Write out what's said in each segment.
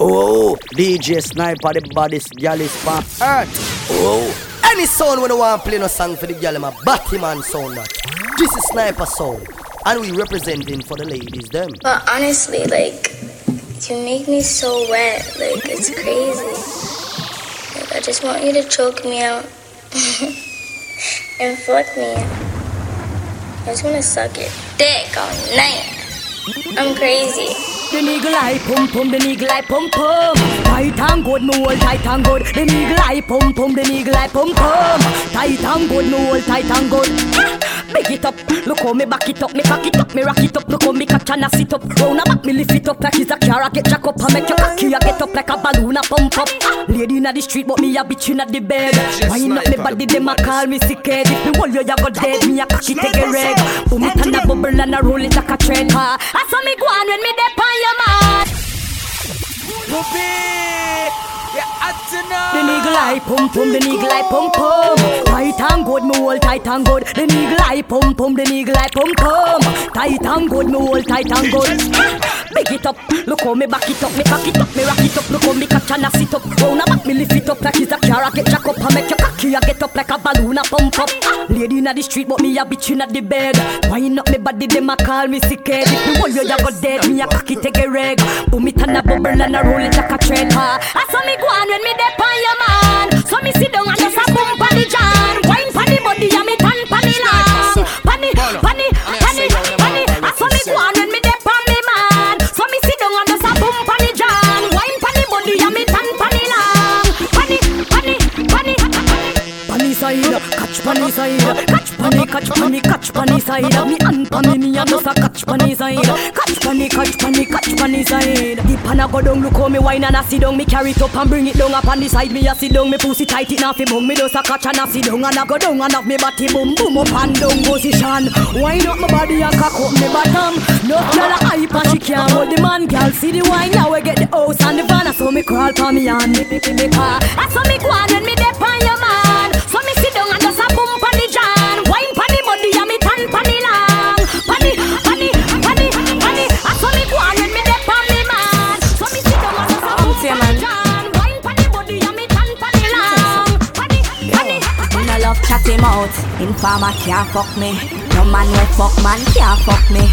Oh, DJ Sniper, the baddest gal is on earth. Oh, any sound when I want to play no song for the gal, my Batman sound that. This is Sniper sound, and we representing for the ladies them. But honestly, like, you make me so wet, like it's crazy. Like, I just want you to choke me out and fuck me. I just wanna suck your dick all night. I'm crazy. The nigga like pum pum, the nigga like pum pum. Tight and good, me hold tight and good. The nigga like pum pum, the nigga like pum pum. Tight and good, me hold tight and good. Big it up, look how me back it up, me cock it up, me rock it up, look how me catch and I sit up. Round about me lift it up like it's a car, I get jack up, I make your cocky, I get up like a balloon, I pump up. Lady inna the street, but me a bitch inna the bed. Wine up me body, them a call me sick head. If me hold you, you go dead, me a cocky take a red. Boom it and a bubble and a roll it like a trend. Ah, I saw me go on when me dep on your man. The nigga like pum pum, the nigga like pum pum. Tight and good, me hold tight and good. The nigga like pum pum, the nigga like pum pum. Tight and good, me hold tight and good. Big it up, look how me back it up, me cock it up, me rock it up, look how me catch and I sit up. Round about me lift it up like it's a car, I get jack up, I make your cocky, I get up like a balloon, I pump up. Lady inna the street, but me a bitch inna the bed. Wine up me body, them a call me sick head. If me hold you, you go dead, me a cocky take a reg. Boom it and a bubble and a roll it like a trend. Ah, I saw me go on when me dep on your man. So me sit down and just a boom pon the jam. Wine pon the body and me tan pon the long. Pon the, side, catch funny side, catch funny, catch funny, catch funny side. Me and funny, me and just a catch funny side. Catch funny, catch funny, catch funny side. The pan a go down, look how me wine and I sit down. Me carry it up and bring it down up on the side. Me a sit down, me pussy tight it fi bung. Me just a catch and I sit down and I go down and have me body boom boom up and down position. Wind up my body and cock up me bottom. No girl a hype and she can't hold the man. Girl see the wine now we get the house and the van. So me crawl for me and me me me car. I saw me go when me dep no him out. Informer can't fuck me. No man will fuck man can't fuck me.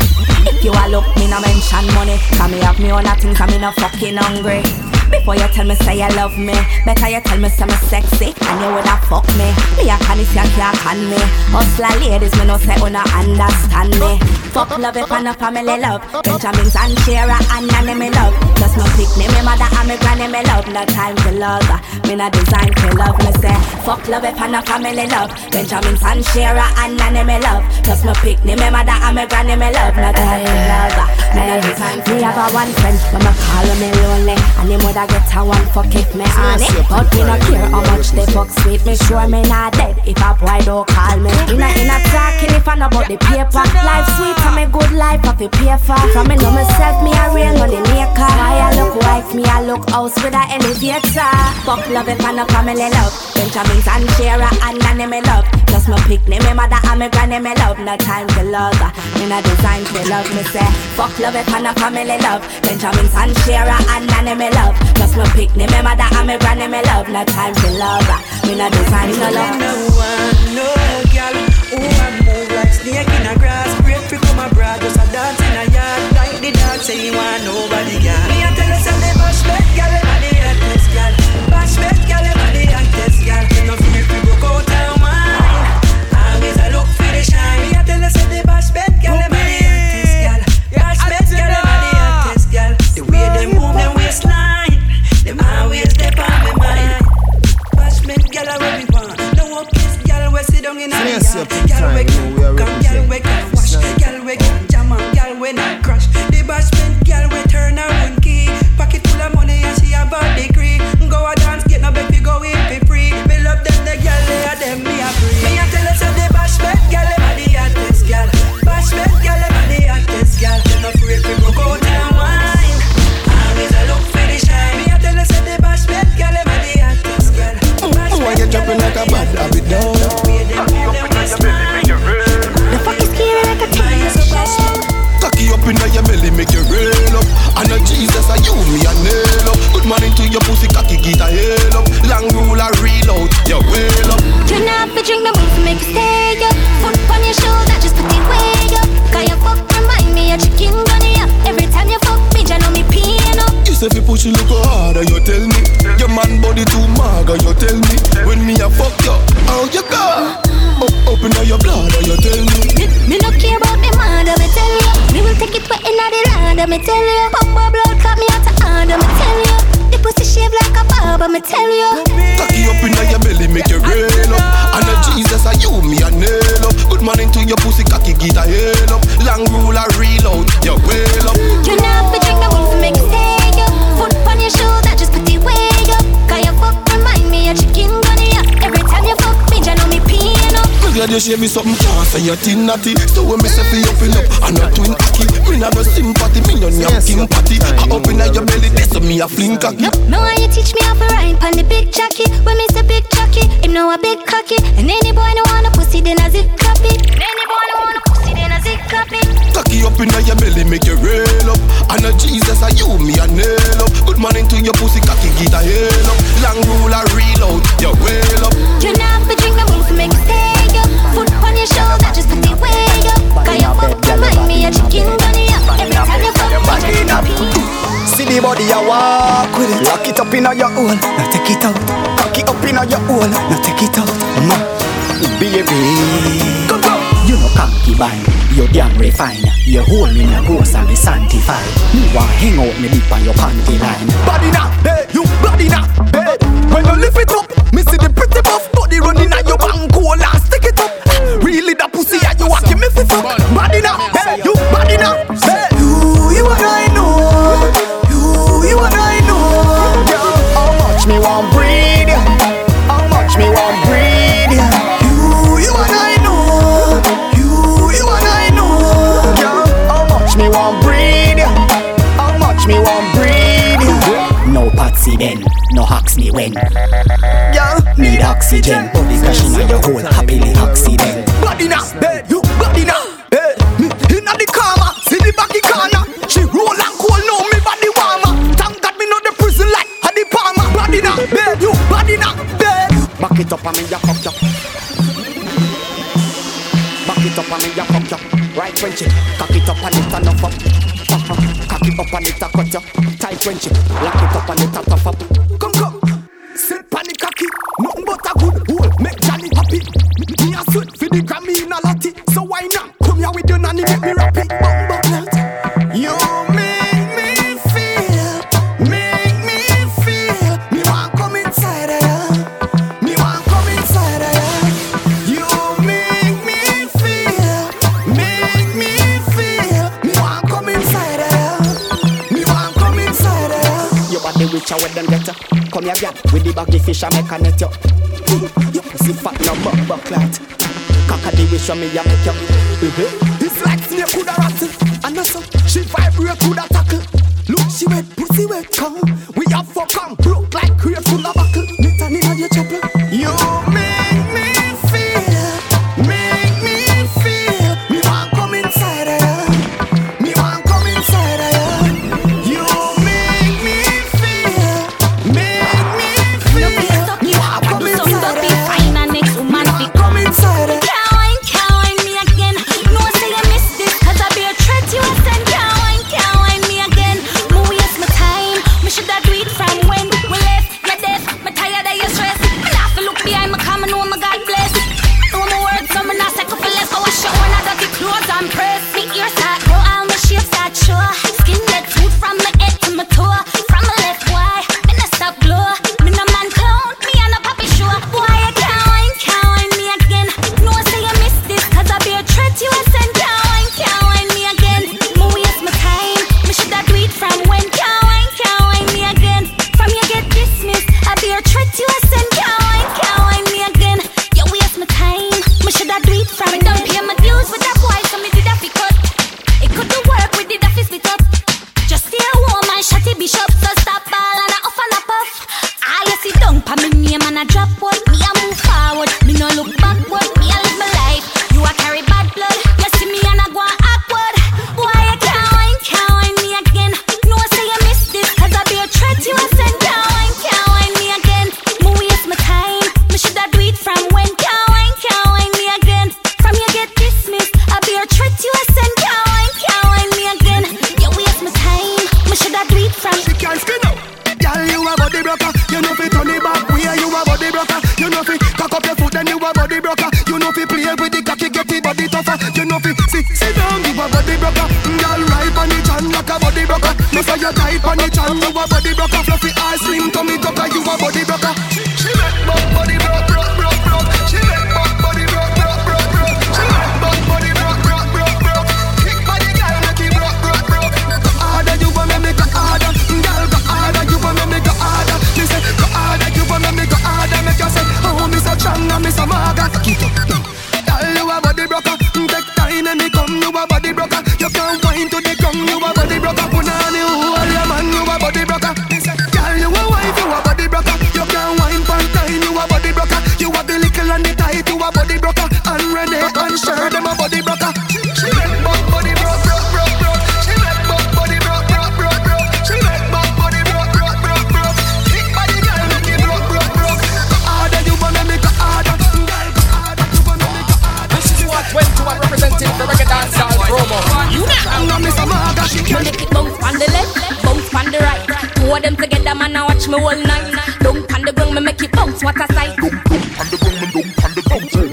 If you a look, me no mention money. Cause me have me own a things, and me no fucking hungry. Before you tell me say you love me, better you tell me say me sexy, and you woulda fuck me. Me a can if you can't can me. Hustler ladies, me no say una understand me. Fuck love if I no family love. Benjamins and Sharpe and Nanny me love. Just no pick me, me mother and me granny me love. No time to love, me no design to love. Me say fuck love if I no family love. Benjamins and Sharpe and Nanny me love. Just no pick me, me mother and me granny me love. No time to love, me no design to Me have a one friend, mama call me lonely, and him woulda get a one fuck if me on it. But me no care how much they fuck sweet. Me sure me not dead if a boy don't call me. Inna inna talking if I know about the paper. Life sweet and me good life I fi pay for. From me know myself, me a real money maker. I a look wife, me a look house with a elevator. Fuck love if I no family love. Benjamins and Sharpe and Nanny me love. Just my picnic, me mother and me granny me love. No time to love. Me no design to love. Me say fuck love if I no family love. Benjamins and Sharpe and Nanny me love. Just my picnic, me mother and me granny me love. No time to love. Me no design to love. No one, no girl who a move like snake in a grass. Great freak come abroad, just a dance in a yard. Like the dog say you want nobody girl. Me a tell you say the bash back girl, and the hottest girl. Bash back girl, and the hottest girl. Sit down in a Yes, yard. up of them together, man, I watch me all night. Don't on the ground, me make it bounce. What a sight! bounce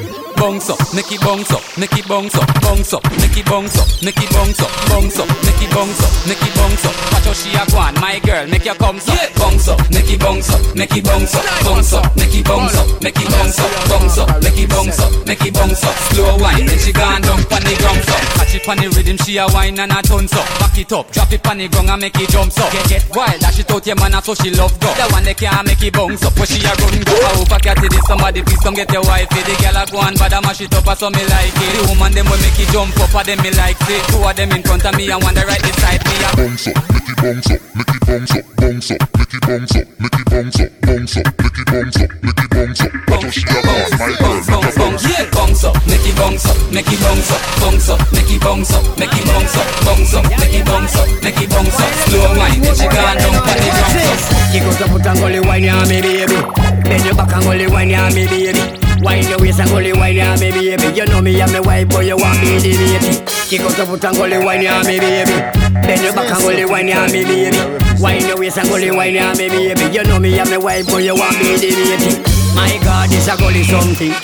up, make it bounce up, make it bounce up, bounce up, make it bounce up, make it bounce up, bounce up, make it bounce up, make it bounce up. Watch how she a go on, my girl, make your comes up, bounce up, make it bounce up, make it bounce up, bounce up, make it bounce up, make it bounce up, bounce up, make it bounce up, make it bounce up. Slow wine, then she gone down pon the ground up. Catch it pon the rhythm, she a wine and a tons up. Back it up, drop it pon the ground and make it jump up. Get get wild, dash it out your man, so she love go. The one that can't make it bounce up, where she a run go. I hope I catch it, somebody please come get your wife. The girl a go on, but I mash it up, so me like it. The woman them will make it jump up, and them me like it. Two of them in front of me and one the right beside me. a bounce up, make it bounce up, make it bounce up, bounce up, make it bounce up, make it bounce up, bounce up, make it bounce up, make it bounce up. Watch how she a go my girl, make bounce, a bounce. yeah, bounce up, make it bounce up, make it bounce up, bounce up, make it bounce up, make it bounce up, bounce up, make it bounce up, make it bounce up. Slow wine, then she gone down pon the ground up. Kick out your foot and gully wine ya me baby Bend your back and gully wine ya me baby Wine your waist and gully wine ya me baby. You know me and me wife boy you want me the baby. Kick out your foot and gully wine ya me baby. Bend your back and gully wine ya me baby. Wine your waist and gully wine ya me baby. You know me and me wife boy you want me the baby. My God this a gully something.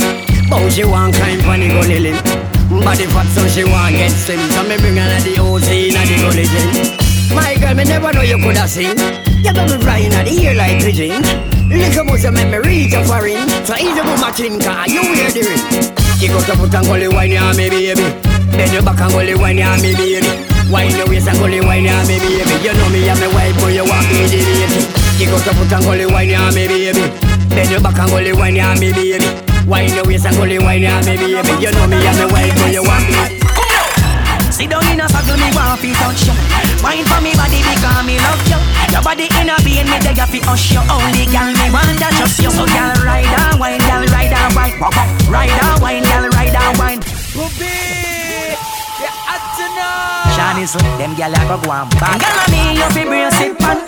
But she want climb on the gully limb. Body fat so she want get slim. So me bring her to the OC in the gully gym my girl, me never know you coulda sing. You got me flying at the ear like pigeon. Little muscle make me reach a foreign. So easy with my chin, cause you hear the ring. Kick out your foot and gully wine ya me baby. Bend your back and gully wine ya me baby. Wine your waist and gully wine ya me baby. You know me and my wife, boy you want me the lady. Kick out your foot and gully wine ya me baby. Bend your back and gully wine ya me baby. Wine your waist and gully wine ya me baby. You know me and my wife, boy you want me. Sit down in a circle, me want fi touch you. Wine for me body because me love you. Your body in a vein, me you fi hush you. Only girl me want that trust you. So girl ride and wine, girl ride and wine, ride and wine, girl ride and wine. Shawty's them gyal a go go and bang. And gyal a me you fi brace it pan.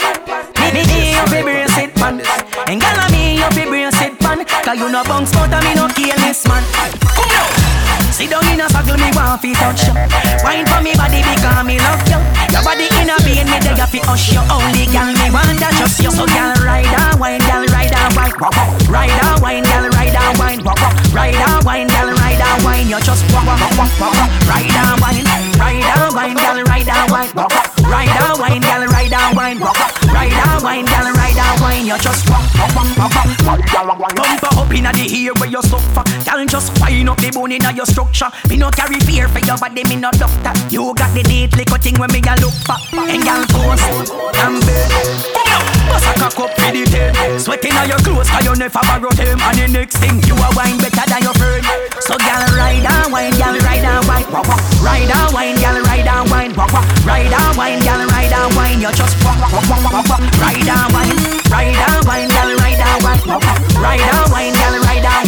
Me me me you fi brace it pan. And gyal a me you fi brace it pan. 'Cause you no bounce out and me no careless man. In a circle, me want fi touch you. Wine for me body because me love you. Your body in a vein, me beg you fi hush you. Only girl me want that trust you. So girl ride and wine, girl ride and wine, ride and wine, girl ride and wine, ride and wine, girl ride and wine. You just walk, walk, walk, walk, walk. ride and wine, ride and wine, girl ride and wine, ride and wine, girl ride and wine, ride and wine, girl and wine. You just walk, walk, walk, walk, walk. Bumper up inna the ear where you suffer. Girl just fine up the bone inna your structure. Me no carry fear for your body, me no doctor. You got the date little thing when me a look for. And girl pose and bed. Bust a cock up for the tail. Sweating on your clothes 'cause you never borrow them. And the next thing you a wine better than your friend. So girl ride and wine, girl ride and wine, ride and wine, girl ride and wine, ride and wine, girl ride and wine. You just walk, walk, walk, walk, walk. ride and wine, ride and wine, girl ride and wine, ride and wine, ride and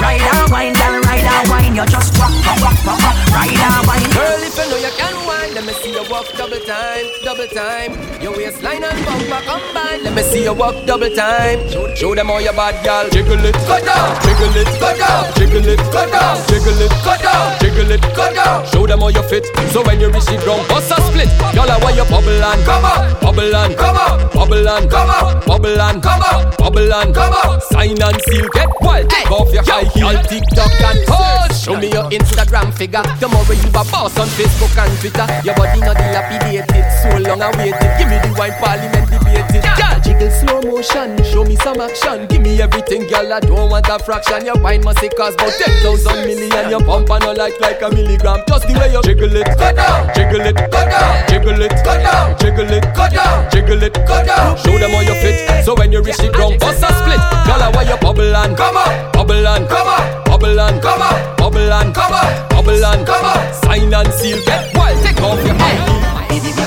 ride and wine, ride and wine. You just walk, walk, walk, walk. ride and wine. Girl, if you know you can let me see you walk double time, double time. Your waistline and bumper combine. Let me see you walk double time. Show, them all your bad girl. Jiggle it, go down, jiggle it, go down, jiggle it, go down, jiggle it, go down, jiggle it, go down. Show them how you fit. So when you reach the ground, bust a split. Y'all are why you bubble and come up, bubble and come up, bubble and come up, bubble and come up, bubble and come up. Sign and seal, get wild. Take off your high heel, TikTok and post. Show me your Instagram figure. Tomorrow you a boss on Facebook and Twitter. Your body not dilapidated, so long awaited. Give me the wine parliament debated. Girl, jiggle slow motion, show me some action. Give me everything, girl. I don't want a fraction. Your wine must cost about ten thousand million. Your pump and no like like a milligram. Just the way you jiggle it, go down, jiggle it, go down, jiggle it, go down, jiggle it, go down, jiggle it, go down. Show them how you fit. So when you reach the ground, bust a split. Girl, I want you bubble and come up, bubble and come up, bubble and come up, bubble and come up, bubble and come up. Sign and seal, get wild, take off your high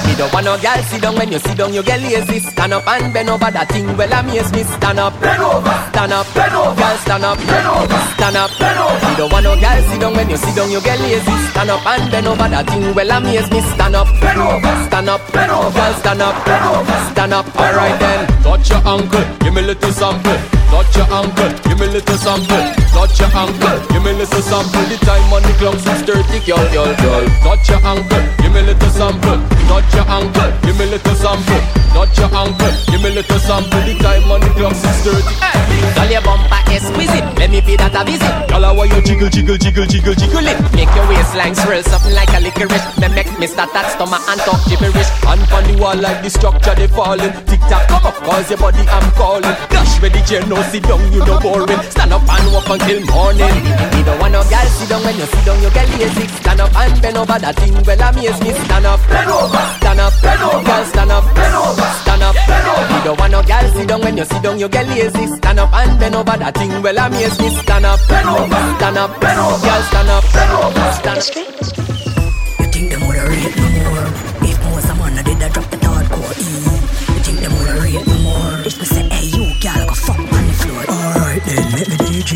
me don't want no girl. Sit down when you sit down you get lazy. Stand up and bend over that thing. Well amaze me Stand up, bend over, stand up, bend over. Girl stand up, bend over, stand up, bend over. Me don't want no girl. Sit down when you sit down you get lazy. Stand up and bend over that thing. Well amaze me Stand up, bend over, stand up, bend over. Girl stand up, bend over, stand up. Alright then, touch your ankle, give me a little sample Touch your ankle, give me a little sample. Touch your ankle, give me a little sample. The time on the clock 6.30, girl, girl, girl. Touch your ankle, give me a little sample. Touch your ankle, give me a little sample. Touch your ankle, give me a little sample. The time on the clock 6.30 hey. Girl, your bumper exquisite Let me pay that a visit. Girl, I want you jiggle, jiggle, jiggle, jiggle, jiggle it. Make your waistline swirl something like a licorice. Me make me start that stomach and talk gibberish. Hand on the wall like the structure they falling. Tick-tock, come up, cause your body I'm calling. Dash with the chair, no sit down, you no boring. Stand up and walk until morning. Me don't want no girl sit down. When you sit down, you get lazy Stand up and bend over. That thing Well, amaze me. Stand up, bend over. Stand up, bend over. Girl, stand up, bend over. Stand up, bend over. Me don't want no girl sit down. When you sit down, you get lazy. Stand up and bend over. That thing Well, amaze me. Stand up, bend over. Stand up, bend over. Girl, stand up, bend over. Stand up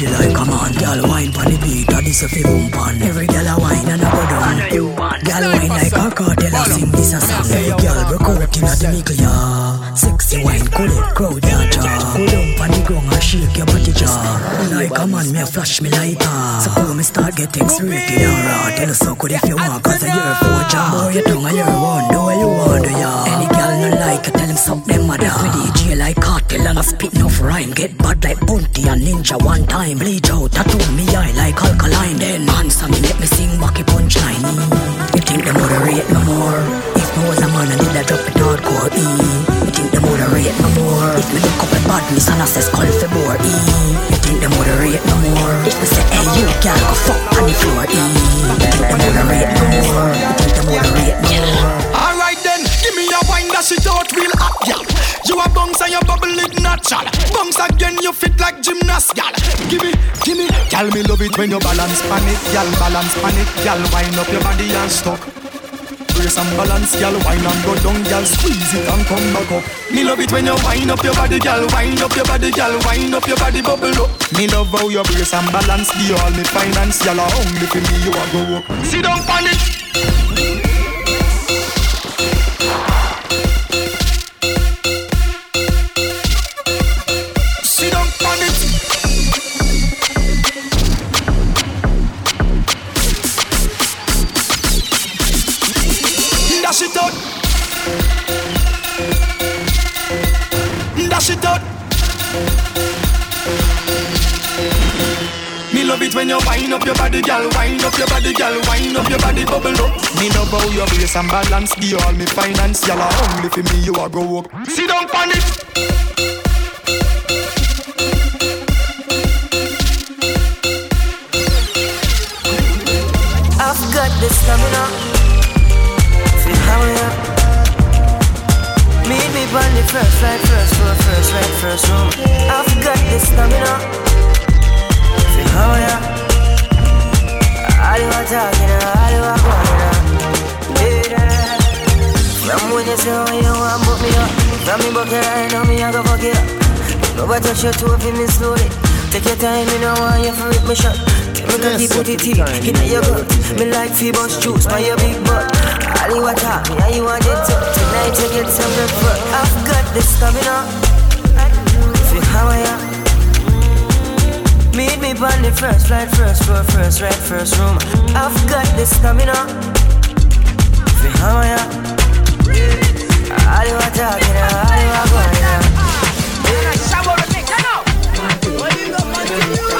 DJ like a man Gal wine pon the beat, that is a fi boom pan Every gal a wine and a go down. Gal wine like a cartel, I sing this a song. Every gal broke out inna the middle, yeah Sexy wine, cool it, crowd ya jaw Go down pon the ground and shake your body Like a man, me a flash me lighter. So cool me start get X-rated and raw Tell us so good if you want, cause I hear four jaw Boy, you tongue, I hear one, do what you want, do ya? Any gal no like, I tell him something mother Me DJ like Kartel and I spit enough rhyme. Get bad like Bounty and Ninja one time. Bleach out, tattoo me eye like alkaline. Then answer me, make me sing wacky punchline You think them woulda rate more? If me was a man and did I drop it hardcore E You think them woulda rate me more If me look up at badness and I say skull for more E You think them woulda rate me more If me say hey you girl go fuck on the floor E You think them woulda rate me more You think them woulda rate me more Alright then, give me a wine that shit out real hot, gal. You a bounce and your bubble it natural. Bounce again, you fit like gymnast, gal. Give me, give me, gal. Me love it when you balance pan it, gal. Balance pan it, gal. Wind up your body and stuck. Brace and balance, gal. Wine and go down, gal. Squeeze it and come back up. Me love it when you wind up your body, gal. Wind up your body, gal. Wind up your body, bubble up. Me love how you brace and balance. Give all me finance, gal. Only for me you a go up. Sit down pan wind up your body, girl. Wind up your body, girl. Wind up your body, bubble up. Me love how your brace and balance. Give all me finance, y'all. Only for me you a grow up. Sit down it. I've got the stamina. Feel how we are. Me on the first flight, first floor, first right, first room. I've got the stamina. Feel how we are. All you are talking, all you are going yeah. From when you say what you want, put me up. From me bucket, I know me, I go fuck it up. Nobody touch your toe, feel me slowly. Take your time, you know why you for rip me shot. Tell me cocky put it in your gut. Me like Phoebus juice by your big butt. All you want talk me, how you want it to. Tonight you get some good. I've got the stamina. Feel how I am. Meet me on the first flight, first floor, first right, first room. I've got the stamina. Fihamaya. All you are talking, all you are going. Shower with me, come on. What you gonna do?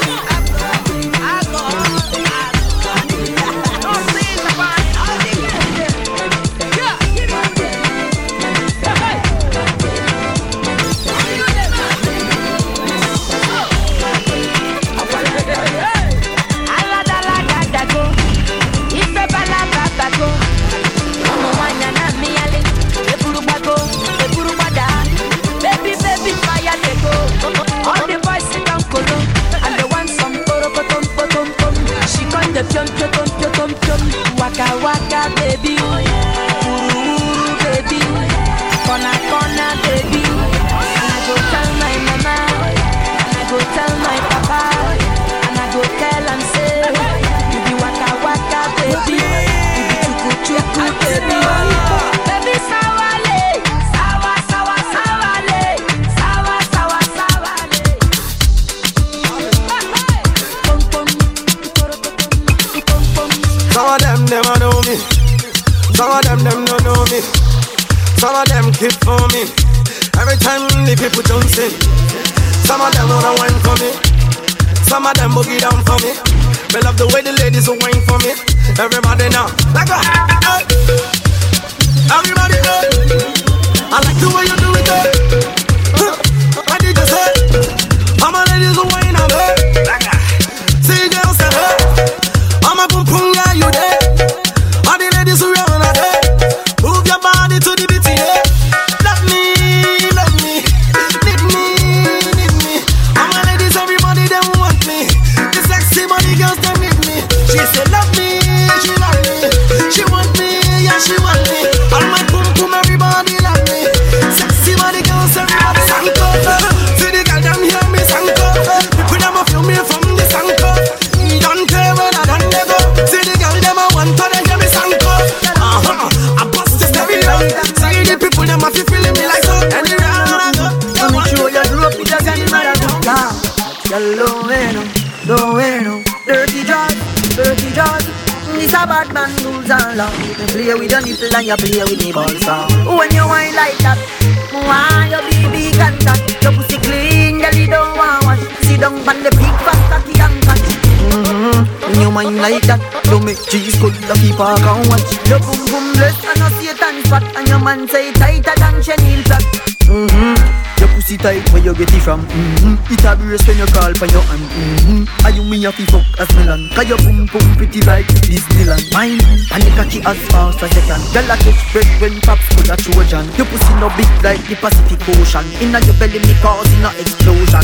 Cheese cold keep a can watch. Your boom boom bless and a Satan spot, and your man say tighter than chenille flat. Mm-hmm. Your pussy tight where you get it from. Mm-hmm. It a brace when you call for your hand. Mm-hmm. And you me have to fuck as Milan. Cause your boom boom pretty like Disneyland. Mine and the cocky as fast as you can. Girl a catch bread when pops full of Trojan. Your pussy no big like the Pacific Ocean. Inna your belly me causing a explosion.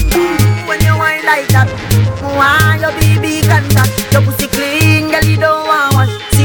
When you whine like that, why your baby contact? Your pussy clean,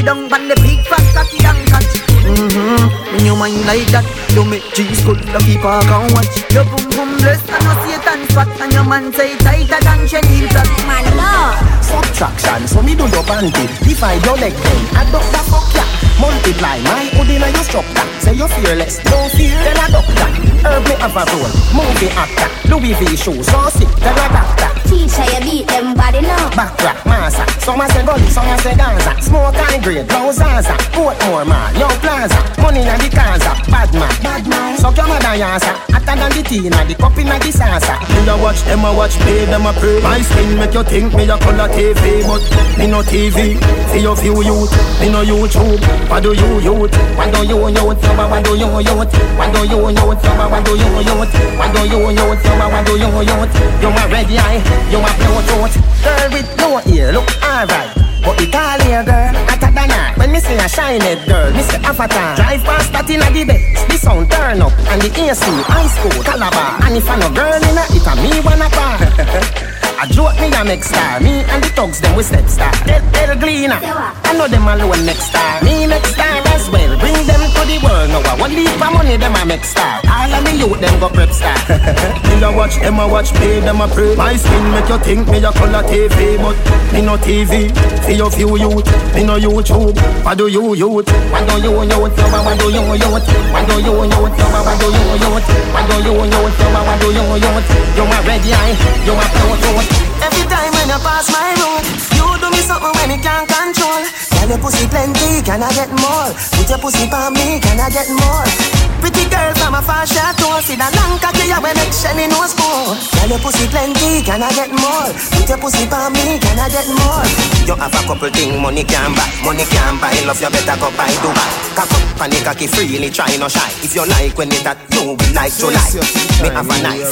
down on the big fat cocky and catch. Mm-hmm. When you mind like that, you make cheese good the a can watch. Your boom boom blessed and no Satan spot, and your man say tighter than chenille flat. Man, no. Subtraction, so me do your panty Divide your leg then, adopt the fuck ya Multiply my hood you your structure Say you're fearless, no fear, then a doctor Herb me have a role, movie actor Louis V shoes, so sick, then a doctor. Teacher, you beat them body now. Backrack, massa Some a say gully, some a say Gaza Smoke high grade, blow Zaza. Portmore man, Young Plaza. Money in the Gaza, bad man, bad man. Suck your mother yasa Hotter than the tea, na the cup in the salsa Me a watch them a watch, pay them a pray. My skin make you think me a color TV, but me no TV. See your few youth, me no YouTube. What do you youth? What do you youth? Yo, What do you youth? What do you youth? Yo, What do you youth? What do you youth? Yo, What do you youth? You a red eye, you a Bluetooth Girl with no ear, look alright But the tall hair girl, hotter than her When me see a head girl, me say avatar Drive past that in a best The sound turn up And the AC, high school, Calabar And if I no girl in a, it a me wanna bar I joke me a make star. Me and the thugs them we step star. El, El Gleaner I know them alone next star. Me next star as well Bring them to the world now I want leave for money them a make star All of me youth them go prep star Me a watch them a watch, pay them a pray. My skin make you think me a color TV, but me no TV. See your few youth, me no YouTube. What do you youth? What do you youth? Yo, What do you youth? What do you youth? Yo, What do you youth? What do you youth? Yo, What do you youth? You a red eye, you a Bluetooth Every time when you pass my road, you do me something when you can't control. Can your pussy plenty? Can I get more? Put your pussy on me, can I get more? Pretty girl from a far short toe, see the long cocky you make Shelly no spoon. Can your pussy plenty? Can I get more? Put your pussy on me, can I get more? You have a couple thing money can buy Money can buy love you better go buy Dubai Cock up panic cocky freely try no shy If you like when it that you will like to like Me have a knife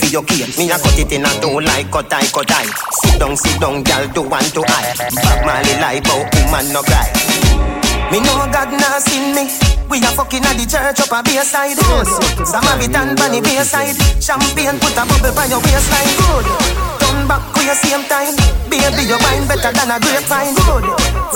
For your cake Me a cut it in a two like cut eye cut eye Sit down sit down girl do one to eye Bob Marley lie bout woman no cry Me know God nah seen me. We a fucking at the church up a bayside. Good. Samaritan bunny bayside. Champagne put a bubble by your waistline. Good. Turn back for your same time. Baby, your wine better than a grapevine. Good.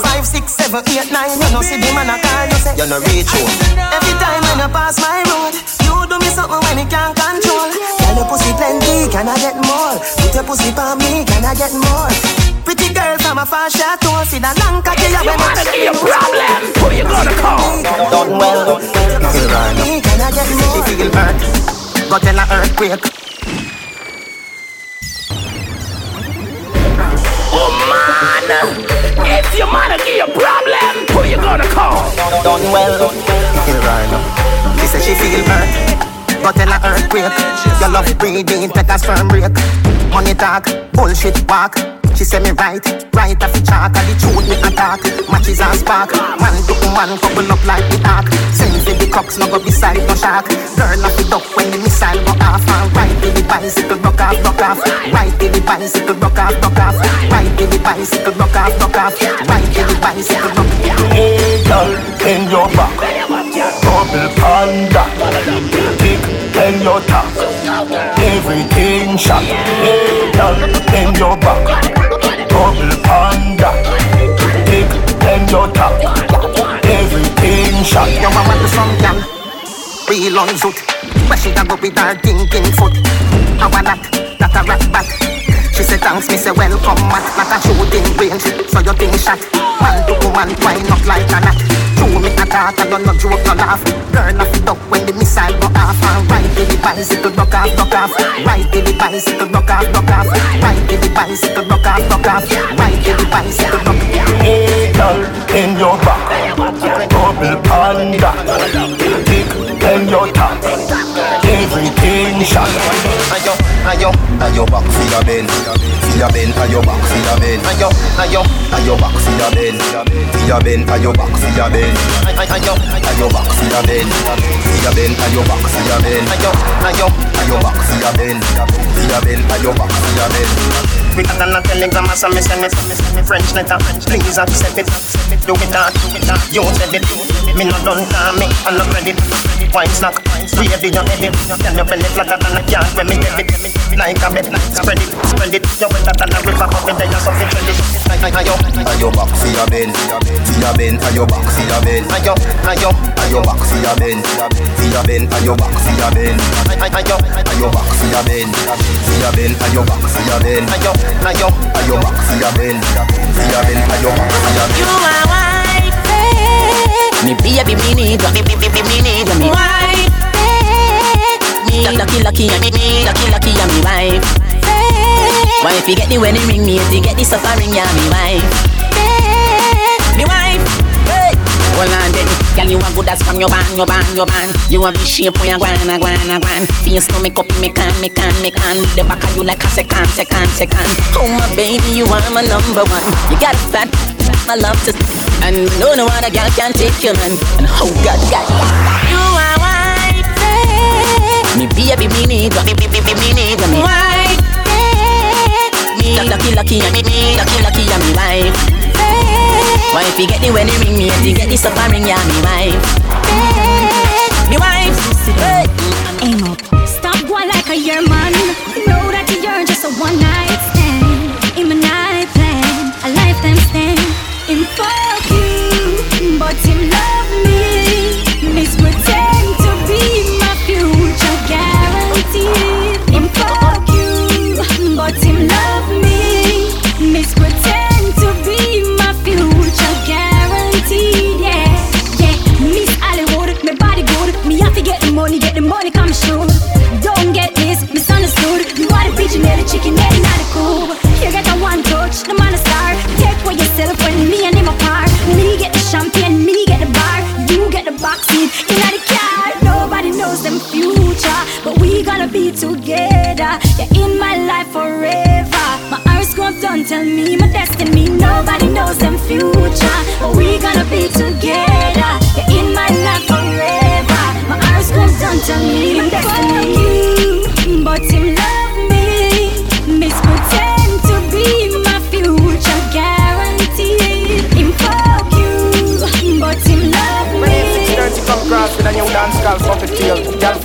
Five, six, seven, eight, nine. You know see the man a call you say. You no reach home Every time when you pass my road, you do me something when you can't control. Girl, your pussy plenty, can I get more? Put your pussy on me, can I get more? Pretty girl from a far short toe, see the long cocky you wanna give a problem, who you gonna call? Done well right now Can I get more? She feel hurt Go tell her earthquake Oh man, if your man give you a problem, who you gonna call? Done well right now She say she feel hurt go tell a earthquake. Your love breathing, take a firm break. Money talk, bullshit walk. She say me right, right off the chalk And the truth me attack, matches and spark. Man to man couple up like the ark Send for the cocks, no go beside no shark Girl off the duck when the missile go off. And right to the bicycle, broke off, broke off. Right to the bicycle, broke off, broke off. Right to the bicycle, broke off, broke off. Right to the bicycle, broke off. Hey girl, in your back. Double panda Tick in your top Everything shot. Hey girl, in your back Double panda. Big your top Everything shot. Your mama do some gal. Real on zoot. Where she a go with her thinking foot. How a that, that a rat back She say thanks, me say welcome mat Not a shooting range, so you think shot. Man to woman, wind up like a knot True me a talk, I don't no joke, no laugh. Girl off the duck when the missile go off To the bicycle, duck off, duck off. To the bicycle, duck off, duck off. To the bicycle, off, off. To the bicycle, off. Hey girl, in your back. Double panda Big then your top Everything shot Ayo, ayo, back for your bend. For your bend, ayo back for your bend. Ayo, ayo, ayo back for your bend. For your bend, ayo back for your bend. Ayo, ayo back for your bend. For your bend, ayo back for your bend. Ayo, ayo, ayo back for your bend. For your bend, ayo back for your bend Quicker than a telegram, me send me, send me, send me French letter. Please accept it, do it do it. You said it, me no done call me, I no credit. Wine snack, ready your edit. Tell your belly flatter than a yard when me debit. Like a bed, spread it, spread it. You wetter than a river, but me there you something credit. Ayo, ayo back for your bend, for your bend, ayo back for your bend. Ayo, ayo, ayo back for your bend, for your bend, ayo back for your bend. Ayo, ayo back for your bend, for your bend, ayo back for your bend. Ayo, ayo, ayo back for your bend, for your bend, ayo back for your bend. You are wifey, me baby, me need, me baby, me need, me wifey. Me lucky, lucky, me me lucky, lucky, I'm me wife. Wife, you get the wedding ring, me to get the suffering, yeah, me wife. Hold on then, girl you a good as from your band, your band, your band You a be shape when you gwan, a gwan, a gwan Face to make up, me can, me can, me can The back of you like a second, second, second. Oh my baby, you are my number one. You got a fat, my love to And no, no other girl can take your man. And oh God, God. You are wifey eh. Me baby, me need, me, me, me, me need, me. Wifey Me lucky, lucky, me, me lucky, lucky, I'm me wife Wife, you get the wedding ring, me you get the supper ring, yeah, me wife. Me wife. Hey. Aim up. Stop going like a year man. Know that you're just a one night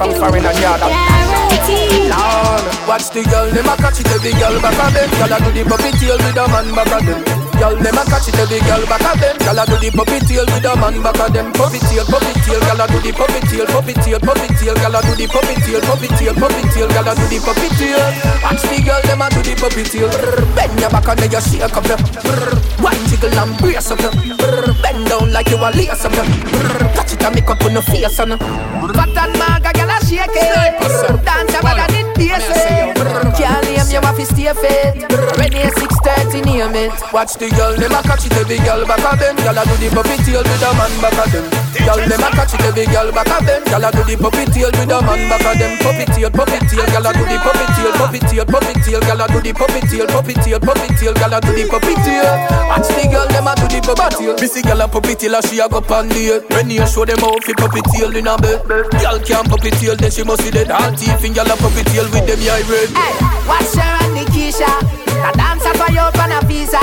from foreign and yard. Lord, watch the girl, them a catch it every girl back of them. Girl a do the puppet tail with a man back of them Girl, them a catch it every girl back of them. Girl a do the puppet tail with a man back of them. Puppet tail, puppet tail, girl a do the puppet tail Puppet tail, puppet tail, girl a do the puppet tail Puppet tail, puppet tail, girl a do the puppet tail. Watch the girl, them a do the puppet tail. Bend your back and then you shake up your Brr, Wine jiggle and brace up your Brr, Bend down like you a lace up your Brr, Catch it and make up on your face and Fat and maga, girl a shake it. Dance about did pace it Can't name you have to stay fit. Ready at 6.30 name it. Watch the girl, them a catch it, every girl back a bend. Girl a do the puppy tail with a man back a them. Girl, them a catch it, every girl back a bend. Girl a do the puppy tail with a man back a them. Puppy tail, puppy tail, girl a do the puppy tail, puppy tail, puppy tail, girl a do the puppy tail, puppy tail, puppy tail, girl a do the puppy tail. Watch the girl, them a do the puppy tail. Missy girl a puppy tail, she a go pan the When you show them how fi puppy tail in a bed. Girl can't puppy tail, then she must see dead. All teeth girl a puppy tail with them eye red. Hey, watch her Nikisha. A dancer for you on a visa.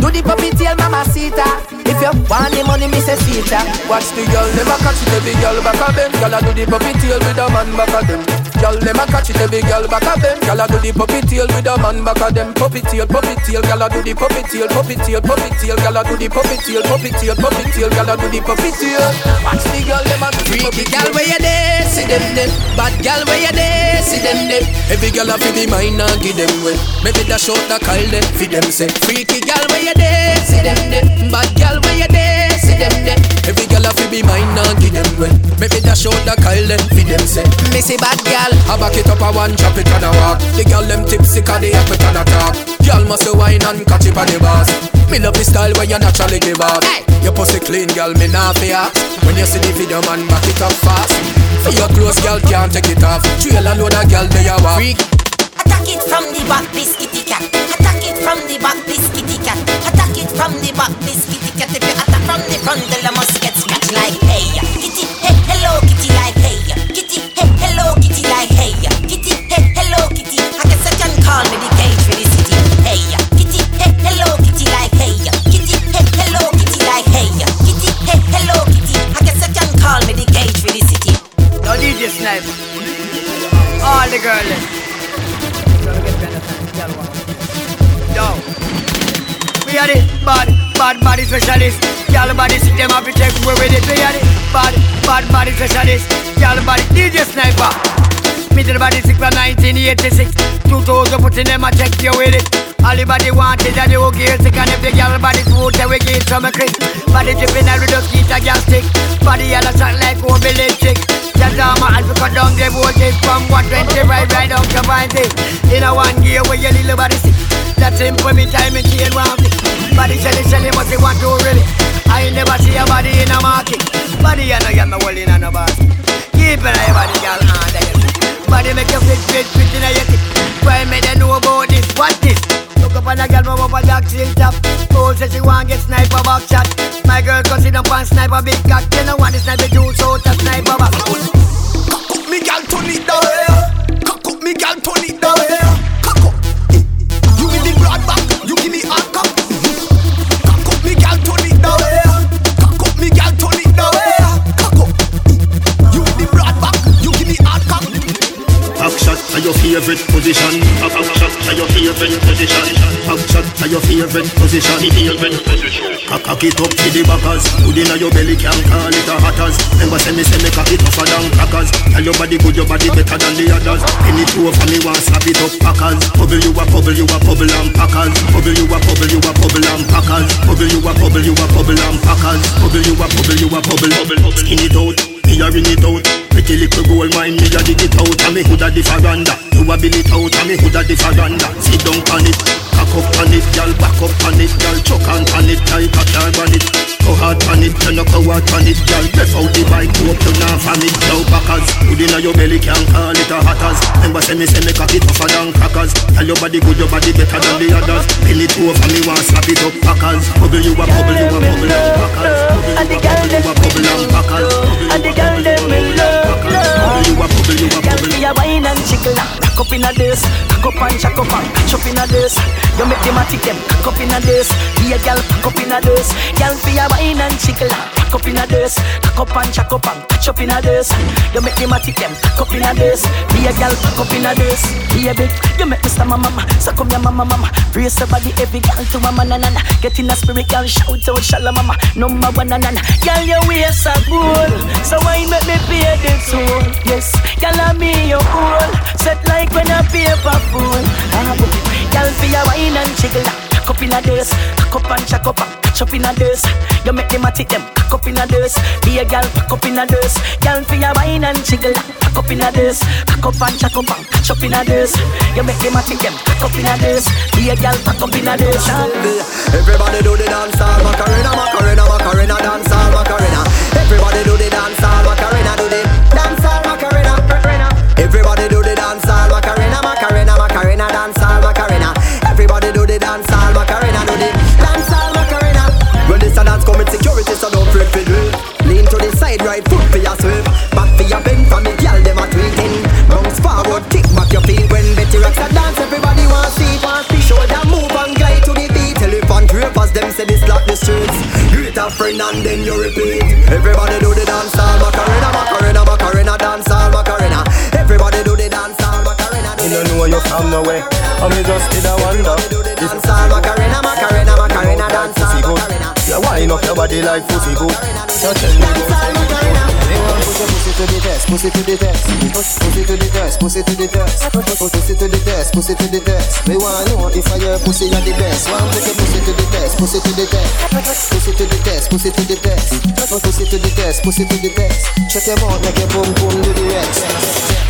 Do the puppy tail, mama sita. If you want the money, say sita. Watch the girl, them a catch the every girl back a bend. Girl a do the puppy tail with a man back a them. Girl, them a catch it, every girl back a bend. Girl a do the puppy tail with a man back a them. Puppy tail, puppy tail, girl a do the puppy tail, puppy tail, puppy tail, girl a do the puppy tail, puppy tail, puppy tail, girl a do the puppy tail. Watch the girl, them a Freaky girl where you there, see them there. Bad girl where you there, see them there. Every girl a fi be mine and give them way. Maybe that short that call them fi them say. Freaky girl where you there, see them there. Bad girl where you there, them there. Every girl a fi be mine and give them way. Maybe that short that call them fi them say. Missy bad girl, I back it up a one, chop it and a walk. The girl them tipsy 'cause they have it and a talk. Girl must a wine and catch it on the bars. Me love the style where you naturally give out. Hey. Your pussy clean, girl, me nah fear. When you see the video, man, back it up fast. For your clothes, girl, can't take it off. Trail a load of girl, they a walk. freak. Attack it from the back, biscuity cat. Attack it from the back, biscuity cat. Attack it from the back, biscuity cat. You the I must get scratched like hey. Kitty, hey, hello, kitty, like hey. Kitty, hey, hello, kitty, like hey. Kitty, hey, hello, kitty. I guess I can call me the cage for the city. Hey, kitty, hey, hello, kitty, like hey. Kitty, hey, hello, kitty, like hey. Kitty, hey, hello, kitty. I guess I can call me the cage for the city. No DJ Sniper. All the girls. Are the bad, bad body specialist. Girl body sick, them have to take away with it. We are the bad, bad body specialist. Girl body DJ Sniper. Me to the body sick from 1986. 2000 put in them a check you with it. All the body want is that you get sick and if the girl body food, then we get some a crisp. Body dripping and we just eat a gas stick. Body yellow shot like home electric. Just on my hand, we cut down the voltage from 120 right down to 90. In a one gear where your little body sick. That's simple, me time and chain round it. Body shelly shelly, but they want to really. I ain't never see a body in a market. Body, you know, you're not holding on a basket. Keep on your body, girl, your feet. Body make you fit, fit, fit in your teeth. Why make them know about this? What this? Look up on a girl, move up a dark steel top. Old says she want get sniper box shot. My girl come sit down on sniper big cock. You know want the sniper juice out of sniper box. Cock up me gal, turn it down. Cock up me gal, turn it down. Cock up. You give me broad back, you give me hard cock. Cock up me gal, turn it down. Cock up me gal, turn it down. Cock up. You give me broad back, you give me hard cock. Back shot to your favorite position. To your favorite position. Favorite position. Cock it up to the backers. Put in your belly, can call it a hatters. Remember say me say me cock it tougher than crackers. Tell your body good, your body better than the others. Penny two over me want slap it up packers. Bubble you a bubble, you a bubble and packers. Bubble you a bubble, you a bubble and packers. Bubble you a bubble, you a bubble and packers. Bubble you a bubble, you a bubble. Skin it out. Me a ring it out Pretty little gold mine Me a dig it out And me hood a the veranda You a bill it out And me hood a veranda Sit down on it Cock up on it Girl back up on it Girl chuck on on it her on it. Go hard on it You no go hard on it Girl breath out the bike Go up to now from it. Now backers Hood inna your belly Can't call it a hatters Remember say me say me cock it tougher than crackers. Tell your body good Your body better than the others. Pin it over Me want slap it up packers Bubble you a bubble You a bubble and packers And the girl You a bubble and the girl them in love, love. Girl, be a wine and jiggle Cock up in a this, cock up and jack up and catch up in a this. You make them a tick them, cock up in a this. Be a girl, cock up in a this. Girl, be a wine and jiggle Cock up in a this, cock up and jack up and catch up in a this. You make them a tick them, cock up in a this. Be a girl, cock up in a this. Be a big, you make me stammer mama, so come your mama mama. Brace your body, every girl to mama na na na. Get in a spirit, girl, shout out shalom mama. Number one na. Girl, your waist a gold, so wine make me pay the toll. Yes, girl, I me your own. Set like when a paper fool. Ah, Girl, be a wine and jiggle. Cock up in a dance. Cock up and shack up and catch up in a dance. You make them a tick them, cock up in a dance. Be a gal, cock up in a dance. Gal for your wine and jiggle, cock up in a dance. Cock up and shack up and catch up in a dance. You make them a tick them, cock up in a dance. Be a gal, cock up in a dance. Everybody do the dance hall Macarena, Macarena, Macarena, dance hall Macarena. Everybody do the dance hall Macarena, security, so don't flip do it. Lean to the side, right foot for your sweep. Back for your bend, from the girl them a tweaking. Bounce forward, kick back your feet. When Betty rocks a dance, everybody want see it. Shoulder move and glide to the beat. Elephant rappers, them say this like the streets. Greet a friend and then you repeat. Everybody do the dance hall Macarena, Macarena, Macarena, dance hall Macarena. Everybody do the dance hall Macarena. Me no know you from nowhere. I me just did a body like pussy good. So tell me what's Me want push your pussy to the test, pussy to the test, pussy to the test, pussy to the test, pussy to the test, pussy to the test. Me want know if I your pussy are the best. Want push your pussy to the test, pussy to the test, pussy to the test, pussy to the test, pussy to the test, pussy to the test. Shut your mouth, make your boom boom do the rest.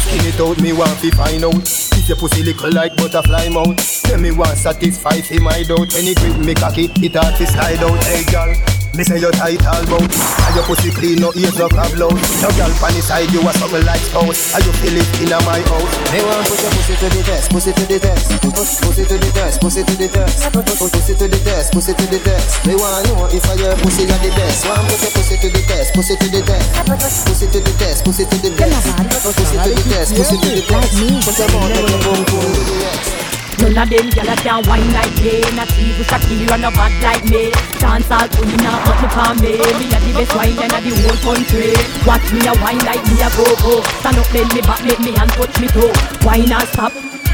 Skin it out, me want to find out if your pussy little like butterfly mouth. Then me want satisfy fi my doubt. When it grip me cocky, it hard to slide out. Hey girl, me say you tight all bout. And your pussy clean, no ears no crab loud. No girl pan the side, you a something like spouse. And you feel it in my house. Me want push your pussy to the test, pussy to the test, push pussy to the test, pussy to the test, pussy to the test, pussy to the test. Me want know if I your pussy are the best. Want push your pussy to the test, pussy to the test, pussy to the test, pussy to the test, pussy to the test, pussy to the test. Put your mouth on your boom boom to the rest. None of them gyal can wine like me. Not even Shakira a bad like me. Dance all to me now put me for me. Me a the best wine in the whole country. Watch me a wine like me a go go Stand up bend me back make me hand touch me toe. Wine and stop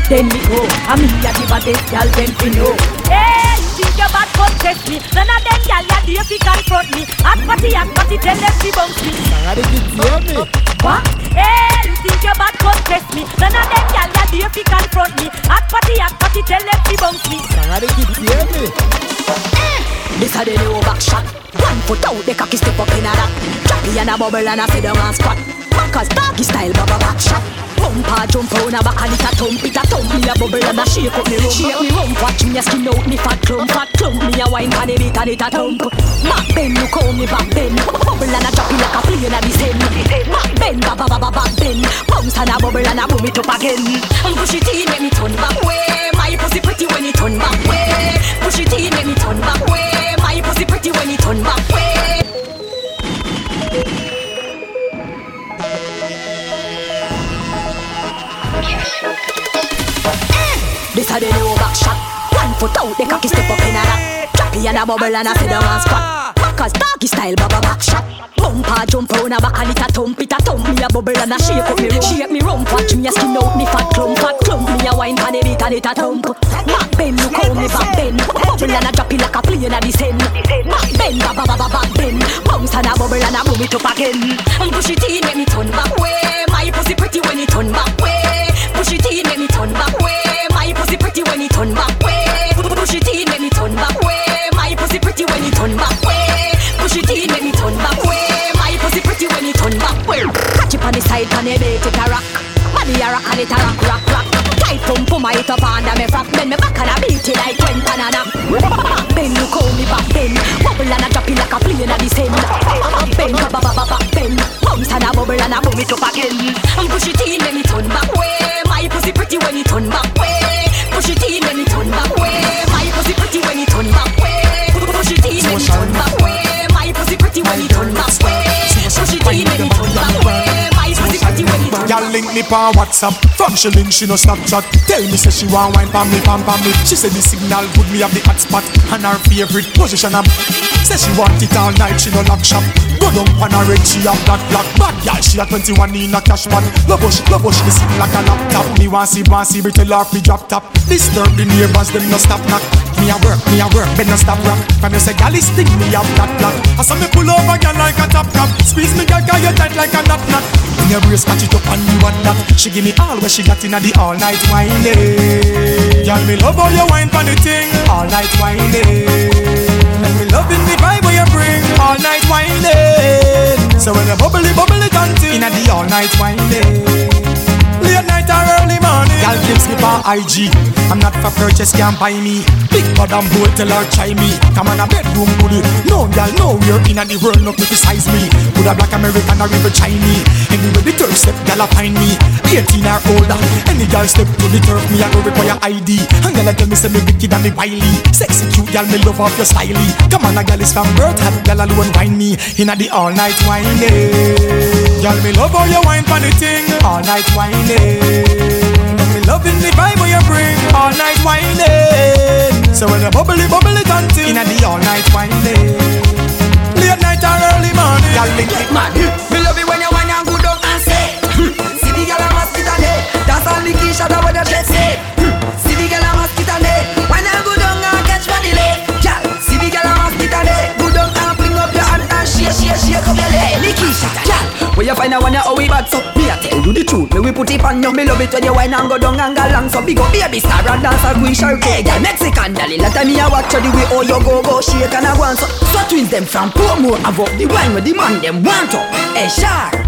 then me oh, go And me a the baddest gyal them fi know? Hey, you think your bad come test me. None of them gyal ya dare fi confront me. Hot party, hot party, tell them fi bounce me. What? Hey, you think your bad come test me? None of them gyal ya dare fi confront me. Hot party, hot party, tell them fi bounce me. Eh, this a the new back shot. One foot out, the cocky step up in a that Choppy and a bubble and a sit down and squat Backers doggy style, baba back shot Bumper jump round a back and it a thump It a thump. Me a bubble and a shake up me rump. Shake me rump, watch me a skin out me fat clump Fat clump, me a wine pan the beat and it a thump. Back bend, look how me back bend Bubble and a drop it like a plane a descend Back bend, ba ba ba ba back bend Bounce and a bubble and a boom it up again. And push it in, make me foot out, the cocky step up in a that Choppy and a bubble and a sit down and squat Backers doggy style, baba back shot Bumper jump round a back a thump It a thump. Me a bubble and a shake up me rump Shake me rump, watch me a skin out me fat clump Fat clump, me a wine pan it a thump. Back bend, look how me back bend. Bubble and a drop like a plane a descend Back bend, ba ba ba ba back bend. Bounce and a bubble and a boom it up again. And push it in, make me turn back way and it a rock, rock, rock. Tight pump, pump it up under me frock Bend me back and I beat it like when banana bend, look how me back bend Bubble and a drop it like a plane a descend Back bend, ba ba ba ba bend Bounce and a bubble and a boom it up again. And push it in, make me turn back. Way My pussy pretty when it turn back link me pa WhatsApp. From she she no Snapchat. Tell me say she want wine pa me pam pam me. She say the signal good me have the hot spot And her favorite position am Say she want it all night she no lock shop. Go down on her red she have black black. Bad girl she a 21 in a cash pot. Love she love she dey sing like a laptop. Me want see want see me tell her fi drop top. Disturb the neighbors them no stop knock Me a work me a work but no stop rock. From you say gal is sting me have black black I saw me pull over girl like a top cap Squeeze me girl cause you tight like a knot knot In your brace catch it up and you want that She give me all where she got in the all night whining. Girl, me love how you wine for the thing, all night whining. And me loving the vibe where you bring, all night whining. So when you bubbly, bubbly, tanty, inna the all night whining. Late night or early Y'all keep skip on IG I'm not for purchase, can't buy me. Big bad and bold, tell her try me. Come on a bedroom bully No girl, no we're in the world, no criticize me. Could a black American or even Chinese. Anyway the turf step, girl a find me. 18 or older. Any girl step to the turf, me I go require ID And girl tell me say me wicked and me wily. Sexy cute girl, me love off your styly Come on a girl is from birth, hot girl alone wine me. Inna the all night whining Girl, me love how you wine for the thing. All night whining Me loving the vibe where you bring All night whining. So when you bubbly, bubbly, tanty Inna the all night whining. Late night or early morning. Girl, me get mad. Me love it when you wine and good up and say hmm. See the girl a mosquito day That's all the key shot what the jet say. Hmm. See the girl a mosquito day Wine and good down and catch body lay Girl, see the girl a mosquito day Good down and fling up your hand and shake, shake, shake up your leg. Nikki shot, girl where you find a one how we bad so Me a tell you the truth. Me we put it on you. Me love it when you wine and go down and go long So big up baby star and dance a queen shark Hey girl Mexican dolly of me a watch you the way how you go go shake and a go on. So, so twins them from Portmore Have up the wine with the man them want to Hey eh, shark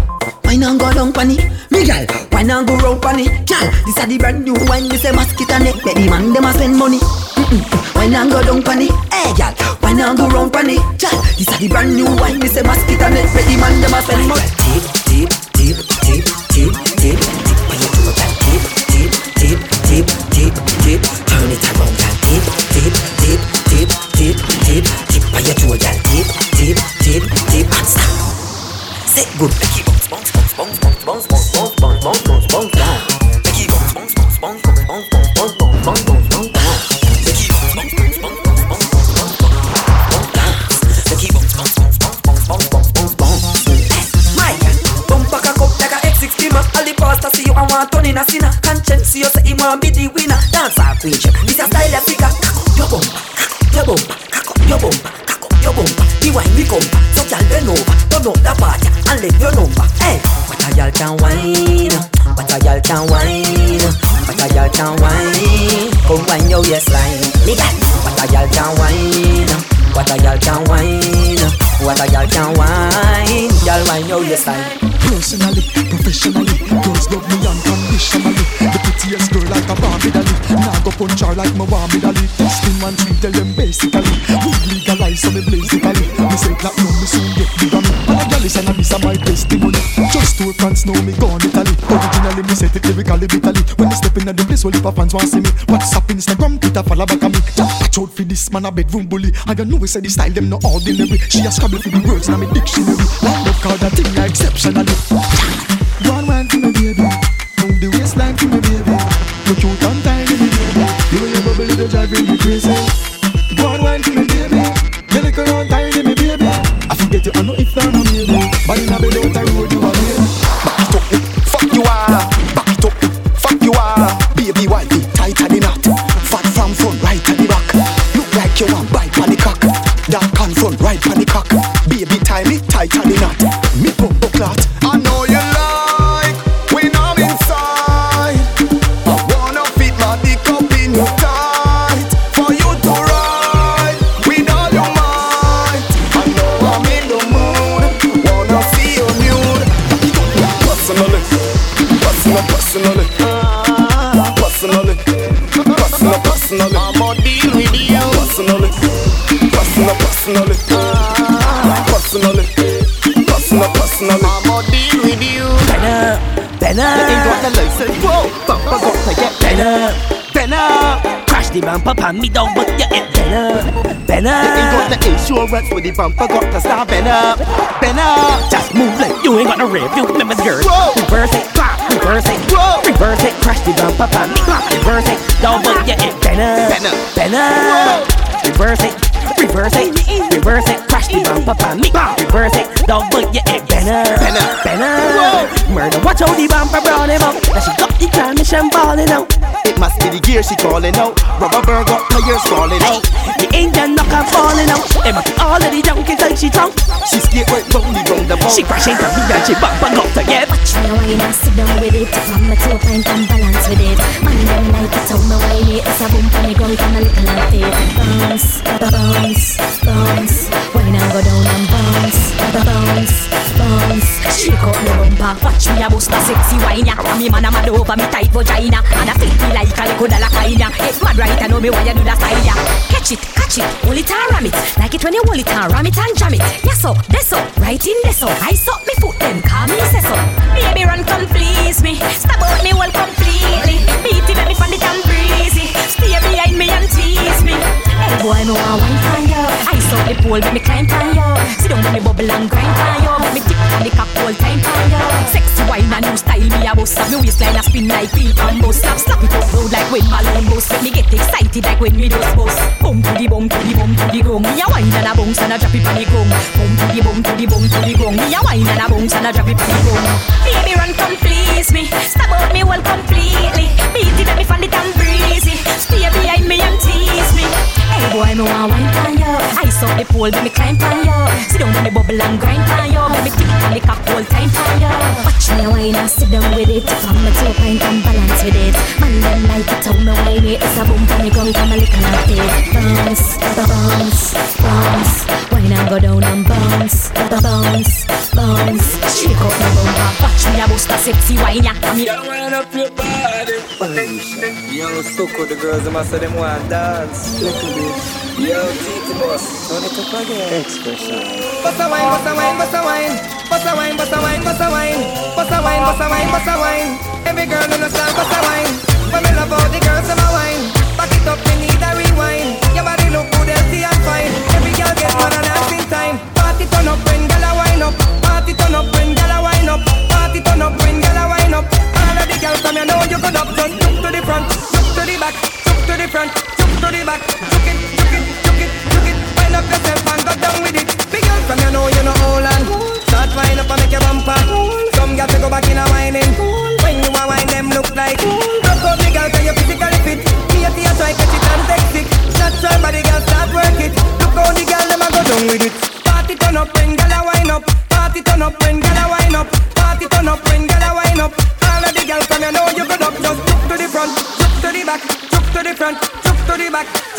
Wine and go down pani Me gal Wine and go round pani Gal This a the brand new wine Me say mosquito neck Make the man them a spend money Mm-mm. Wine and go down pani Hey gal Wine and go round pani Gal This a the brand new wine Me say mosquito neck Make the man them a spend money Tip, tip, tip, tip, tip, tip When you do that tip, tip, tip, tip, tip, tip Turn it around gal Tip, tip, tip, tip, tip, tip Tip when you do that tip, tip, tip And stop Say good Make Queen, this is a style of pick up your bomba, your yo your caco, your bomba. The wine come back. So y'all bend over, turn up the party and let your number. Hey, but a y'all can wine, What a y'all can wine, What a y'all can wine. Come wine your waistline, me got. what a y'all can wine, What a y'all can wine, what a y'all can wine. Y'all wine your waistline. Personally, professionally, girls love me unconditionally. Prettiest girl like a Barbie dolly. Now go punch her like my Barbie dolly. Spin one three, tell them basically. We legalize so me basically. Me say platinum, me soon get big on me. And a gal is and this a my testimony. Just two France know me gone Italy. Originally me set it lyrically, bitterly. When me step in the place, all the fans want to see me. WhatsApp, Instagram, Twitter, follow back on me. Watch out for this man a bedroom bully. I don't know we say the style them no ordinary. She a scrabble for the words in my dictionary. Line up call that thing I exceptionally. Go on wine for me baby the waistline for me baby You cute and tiny me baby The way you bubble it driving me crazy Go on wine for me baby You little and tiny me baby I forget you I know if you're not baby But in a bed out the road you are baby Back it up, eh, fuck you are. Back it up, eh, fuck you are. Baby, why be tight at the knot? Fat from front, right at the back. Look like you want bite on the cock. Dark on front, right on the cock. Baby, tie me tight at the knot. Me pump up clot. I personal, personally, personally, personal, personally. I'ma deal with you. Better, better. You ain't got the license, whoa. Bumper got to get better, better. Crash the bumper, pan me down, but you ain't better, better. You ain't got the insurance with the bumper, got to start better, better. Just move like you ain't got no review, remember the girl. Reverse it, clap, reverse it, reverse it. Crash the bumper, pan me, clap, reverse it. Down, but you ain't better, better, better. Reverse it. Reverse it, reverse it, crash the bumper on me. Reverse it, don't double your egg banner, banner, banner. Murder, watch out the bumper brown him up. Now she got the transmission falling out. It must be the gear she calling out. Rubber burn got players falling out. The engine knock and falling out. It must be all of the junkies like she drunk. She skateboard rolling round the boat. She crashing from me and she bumper got to get. Watch me wine and sit down with it. Mama two pint and balance with it. Man, don't like it, so me way. it. It's a boom for me, ground from a little like. Bounce, bounce. When I go down and bounce, bounce, bounce. Shake up the bumper, watch me a bust a sexy wine ya. Me man a mad over me tight vagina, and I feel me like a little dollar ya. It's mad right, I know me why you do that style ya. Catch it, catch it, hold it and ram it, like it when you hold it and ram it and jam it. Yes so, this so, right in this so. I suck me foot them, call me say so. Baby run come please me, stop out me well completely. Beat it me from the damn breezy, stay behind me and tease me. Hey boy, me want wine for you. I suck the pole, make me climb for you. Sit down, me bubble and grind for you. Me tip on the cock all time for you. Sexy wine and new style, me a boss. Me waistline a spin like peel and bust up. Slap it up road like when balloon bust. Make me get excited like when me just bust. Boom to the boom to the boom to the gong. Me a wine and a bounce and a drop it on the gong. Boom to the boom to the boom to the gong. Me a wine and a bounce and a drop it on the gong. Baby run come please me, stop out me well completely. Beat it at me from the damn breezy. Stay behind me and tease me. Hey boy, me want wine for you. Ice up the pole, make me climb for you. Sit down on the bubble and grind for you. Make me tip on the cock all time for you. Watch me wine and sit down with it. From the toe pint and balance with it. Man, them like it how me wine it. It's a boom from the ground, come a lick and a it. Bounce, bounce, bounce. Wine and go down and bounce, bounce, bounce. Shake up the bumper. Watch me a bust a sexy wine, yeah. Me Girl, wind up your body. Yo, stuck with the girls, them I say them want dance. Little bit. Yo, Titi boss, turn it up again. Expression. Bust a wine, bust a wine, bust a wine. Bust a wine, bust a wine, wine. Wine, wine. Every girl a wine. When me love all the girls a wine. Back it up, need a rewind. Your body look good, healthy and fine. Every girl time. Party turn up when a wine up. Party turn up when a wine up. Party turn up when a wine up. All of the girls know you up. To the front, to the back, to the front, like. Rock out the girl 'cause you physically fit. Me a tea try catch it and take sick. Natural body girl start work it. Look how the girl them a go down with it. Party turn up when girl a wine up. Party turn up when girl a wine up. Party turn up when girl a wine up. All of the girls from you know you good up. Just look to the front, look to the back, look to the front, look to the back.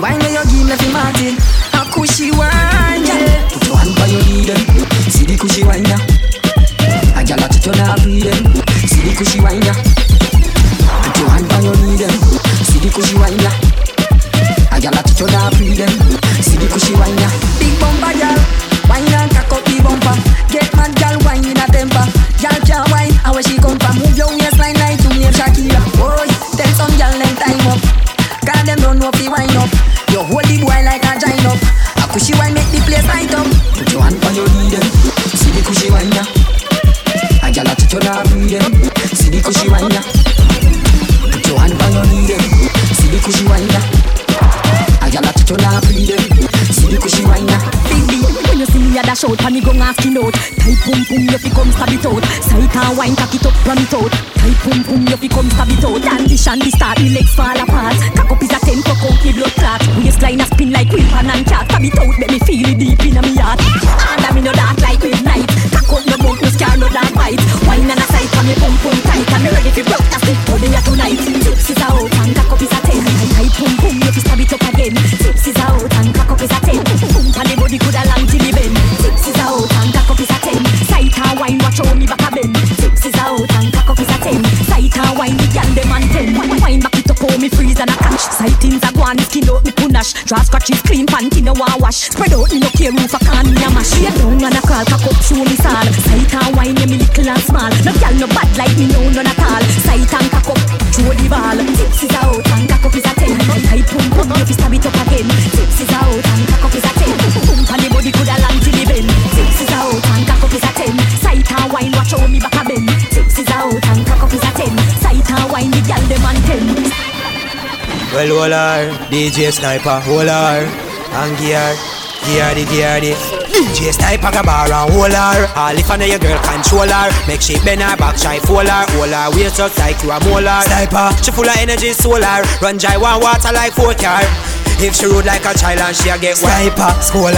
Wine that you give me fi Martin A cushy Her, DJ Sniper, hold her, and gear, gear the gear the. DJ Sniper got bar and hold her. All if I know your girl control her, make she bend her back, shy fold her, hold her up like you a molar. Sniper, she full of energy, solar, run dry one water like four car. If she rude like a child and she a get sniper, scholar.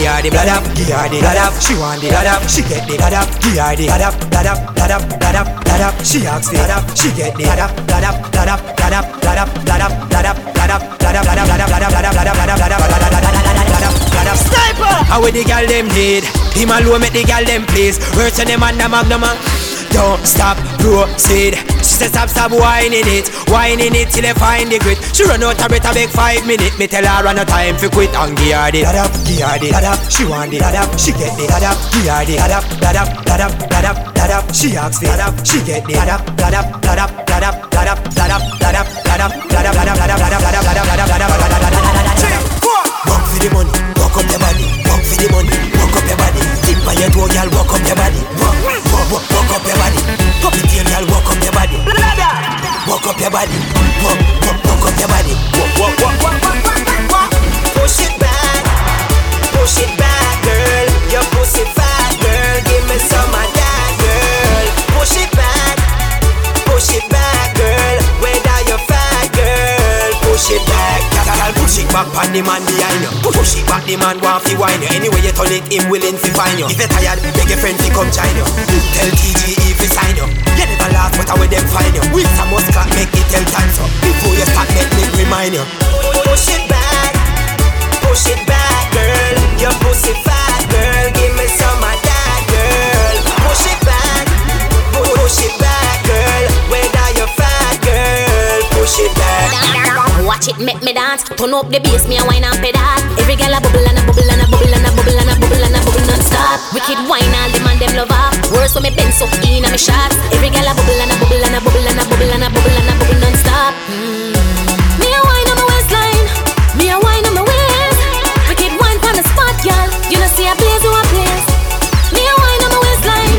Give her the blood up, give her the blood up. She want the blood up, she get the blood up. Give her the blood up, blood up, blood up, blood up, blood up. She asks the blood up, she get the blood up, blood up, blood up, blood up, blood up, blood up, blood up, blood up, blood up, blood up, blood up, blood up, blood up, blood up, blood up, blood up, blood up, blood up, blood up. Sniper. How with the girl them need? Him alone make the girl them please. Words on them and the magnum. Don't stop, proceed. Says stop, stop whining it, whining it till they find the grit. She run out a better big five minute. Me tell her run no time for quit and give her the dad up, give her the dad up. She want the dad up, she get the dad up, give her the dad up, dad up, dad up, dad up, dad up. She asks the dad up, she get the dad up, dad up, dad up, dad up, dad up, dad up, dad up, dad up, dad up, dad up, dad up, dad up, dad up, dad up, dad up, dad up, dad up, dad up, dad up. Walk for the money, walk up your body, walk for the money, walk up your body. Tip by your toe, girl, walk up your body, walk, walk, walk, walk up your body. Your body, walk, walk, walk up your body. Walk, walk, walk, walk, walk, walk, walk. Push it back, push it back, girl. Your pussy fat, girl. Give me some of that, girl. Push it back, push it back, girl. Whether you're fat, girl, push it back. Girl, push it back on the man behind you. Push it back, the man want fi wine you. Anyway you turn it, him willing fi find you. If you tired, beg your friend fi come join you. Tell TGE fi sign you. You never laugh, but how them find you? With some must clap, make it tell time so. Before you start, make me remind you. Push it back, push it back, girl. Your pussy fat, girl. Give me some of that, girl. Push it back, push it back, girl. Whether you're fat, girl, push it back. Watch it make me dance. Turn up the bass, me a wine and pedal. Every girl a bubble and a bubble and a bubble and a bubble and a bubble and a non-stop. Wicked wine, all the man them love off. Worse when me bend so in a me shots. Every girl a bubble and a bubble and a bubble and a bubble and a bubble and a bubble non-stop. Mm. Me a wine on my waistline. Me a wine on my waist. Wicked wine on the spot, y'all. You know see a blaze who a place. Me a wine on my waistline.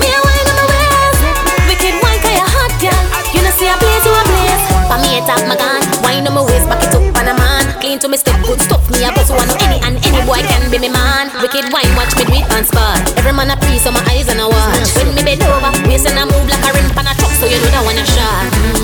Me a wine on my waist. Wicked wine 'cause you hot, y'all. You know see a blaze who a blaze. For me it up my gun. Wine on my waist, back it up on a man. Clean to me step, good stuff. Me a boss one any and any boy can be me man. Wicked wine, watch me do it on spot. Every man a pre, so my eyes on a watch. When me bend over, waist and I move like a rim pan a truck, so you know that one a shot.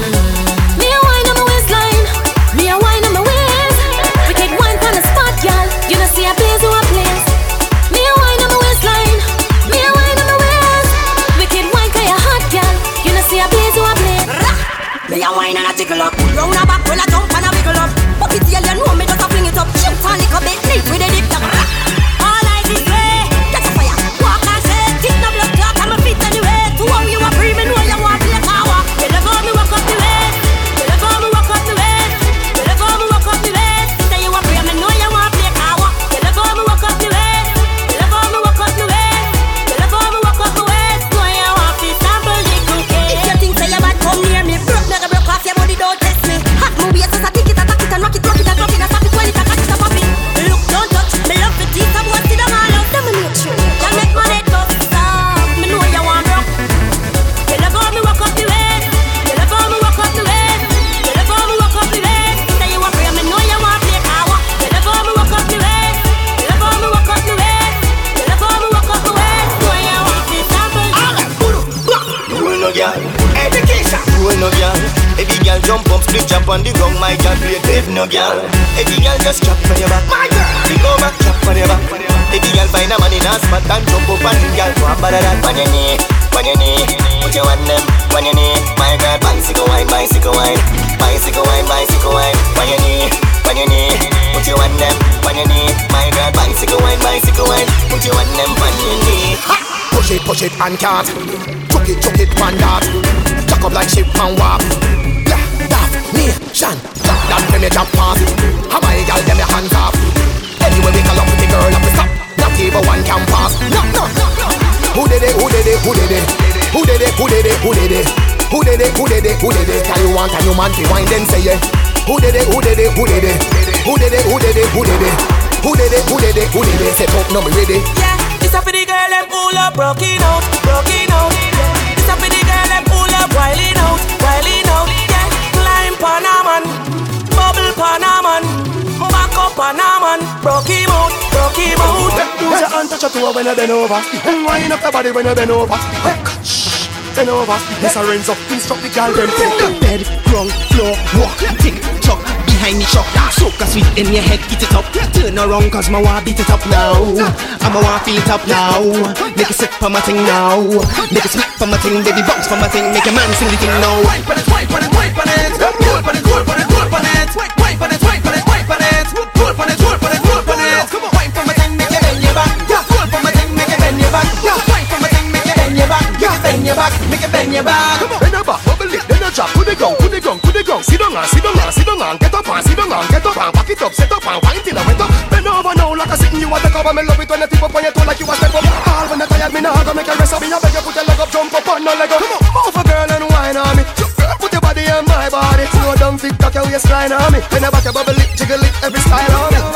On the ground, my girl, play dead no girl. Every girl just chop on your back, my girl. Big over, chop on your back. Every girl find a man in a spot and jump up on the girl. Go about that on your knee, on your knee. Put your hand them on your knee, my girl. Bicycle wine, bicycle wine, bicycle wine, bicycle wine. On your knee, on your knee. Put your hand them on your knee, my girl. Bicycle wine, bicycle wine. Put your hand them on your knee. Push it, push it and can't. Chuck it, chuck it, man that. Chuck up like ship and warp. That nation. That that me jump past. How my gal them your hands off. Anyway we call up with the girl up we stop. Not even one can pass. No, no, no, no. Who did it? Who did it? Who did it? Who did it? Who did it? Who did it? Who did it? Who did it? Who did it? Can you want and you man to wine then say yeah. Who did it? Who did it? Who did it? Who did it? Who did it? Who did it? Who did it? Who did it? Who did it? Set up, no me ready. Yeah, this up for the girl them pull up, broken out, broken him out. Use your hand touch your toe when you bend over And wind up your body when you bend over Bend over, this a rinse up Instruct the girl them take the bed, ground, floor, walk Tick, tock, behind me shock Soak a sweet in your head, get it up Turn around cause my want beat it up now I'ma want feel it up now Make it sit for my thing now Make it smack for my thing, baby bounce for my thing Make a man sing the thing now Wipe on it, wipe on it, wipe on it Roll on it, bend your back bend your back, bubble it, then you drop. To the ground, to the ground, to the ground Sit down and sit down and sit down and get up and sit down and get up and back it up, set up and wind till I went up. Bend over now like a sitting you at the cover Me love it when you tip up on your toe like you a step up. All when you tired, me nah go make a rest of me I beg you put your leg up, jump up on no leg up. Come on, move a girl and wine on me. Girl, put your body on my body. Slow down, tick tock your waistline on me. When you back your bubble it, jiggle it, every style on me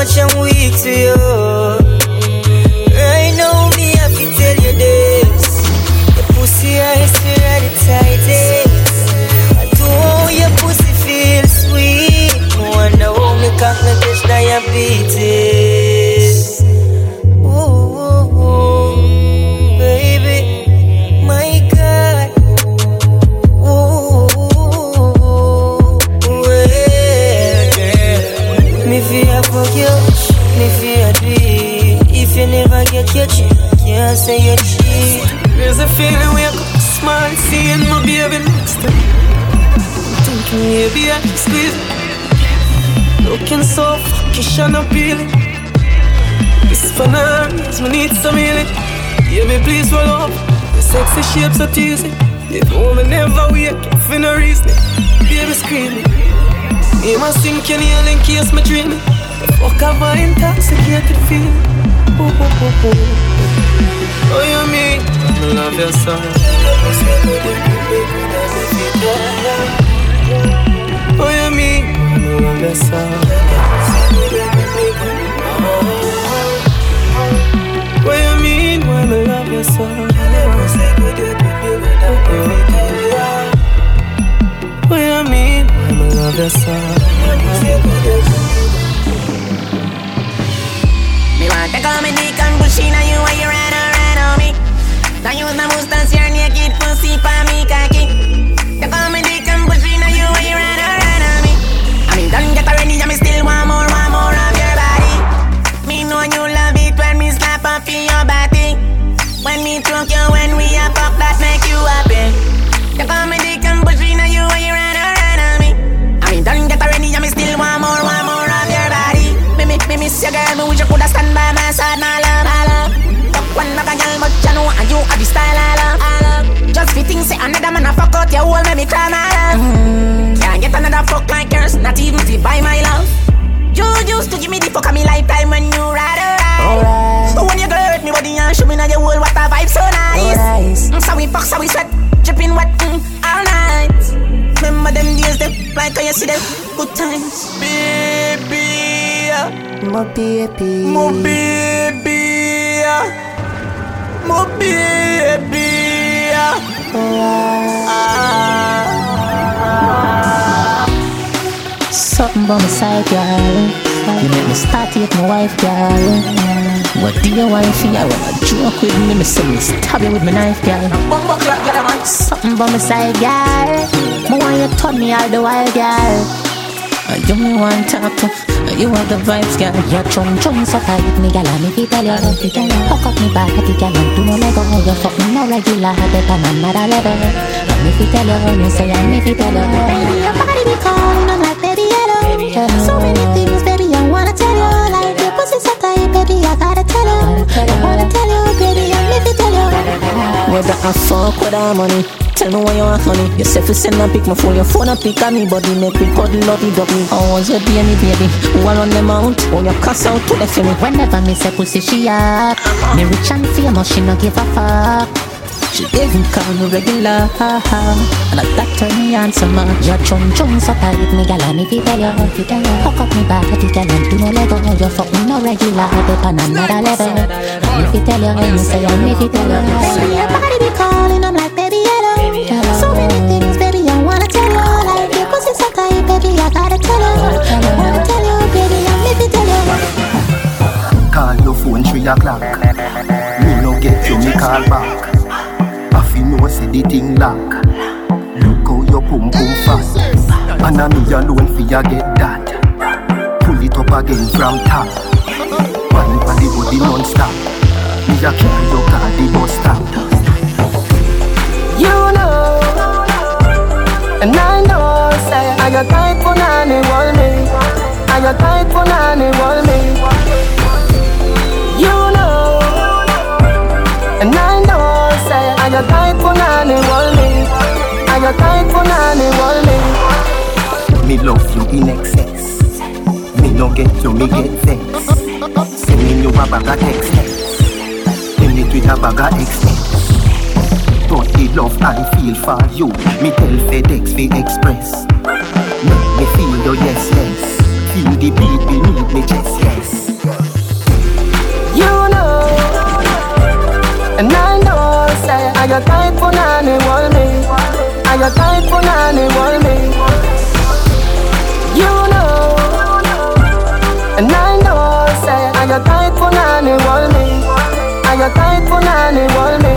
much I'm weak to you. Ooh, ooh, ooh, ooh. Oh, you mean I love your song? Oh, you mean I love your song? What you mean when I love your song? What you mean when I love your song? Me want to come in dick and push in on you while you run around on me. Now use my mustache, your naked pussy for me cocky. You come in dick and push in on you while you run around on me. I mean, don't get already, me still want more, Just say another man a fuck out your hole, make me cry, my love. Mm, can't get another fuck like yours, not even to buy my love. You used to give me the fuck of me lifetime when you ride around. But when you girl hurt me body and show me now your whole what a vibe so nice. Mm, so we fuck, so we sweat, dripping wet mm, all night. Remember them days, them like how you see them good times, baby. My baby, My baby, my baby. Something by my side, girl. You make me start with my wife, girl. What do you want for you? Wanna joke with me? Me say me stab you with my knife, girl. Something by my side, girl. Me want you turn me all the while, girl. You me want talk to uh, You have the vibes, girl. Your chum chum so tight Me gal, me fi tell you fi tell you. Hook up me body, girl And do no lego You fuck me no regular Dep on another level me fi tell you Me say me fi tell you Your body be calling I'm like baby hello So many things baby I wanna tell you. Like your pussy so tight baby I gotta tell you I wanna tell you Whether I fuck with our money Tell me why you want honey You say send a pic my phone Your phone a pic of me Body make me cuddle up it up me. How was your baby baby. Who on them out? Oh your cuss out to the me Whenever me say pussy she up Me rich and famous she no give a fuck She even call me regular And that turn me on so much Your chum chum so tight me gal and me fi tell you Hook up me body gal and do no lego You fuck me no regular Dep on another level. And me fi tell you Me say and me fi tell you Your body be calling I'm like baby hello. So many things baby I wanna tell you Like your pussy so tight baby I gotta tell you I wanna tell you baby and me fi tell you Call your phone three o'clock. Me no get you, me call back. I say the thing lock. Look how your pum pum fast. And I'm me alone fi ya get that. Pull it up again from top. Wine pon the body non-stop. Me a carry your car the bus stop. You know, and I know, hold me. And your tight punani hold me. And your tight punani hold me. Me love you in excess. Me no get you, me get vexed. Sending you a bag of text. Send it with a bag of extent. But the love I feel for you, me tell FedEx fi express. Make me feel your yes yes. Feel the beat beneath me chest yes. You know, and I know, say, and your tight punani hold me. And your tight punani hold me. You know, and I know, say, and your tight punani hold me. And your tight punani hold me.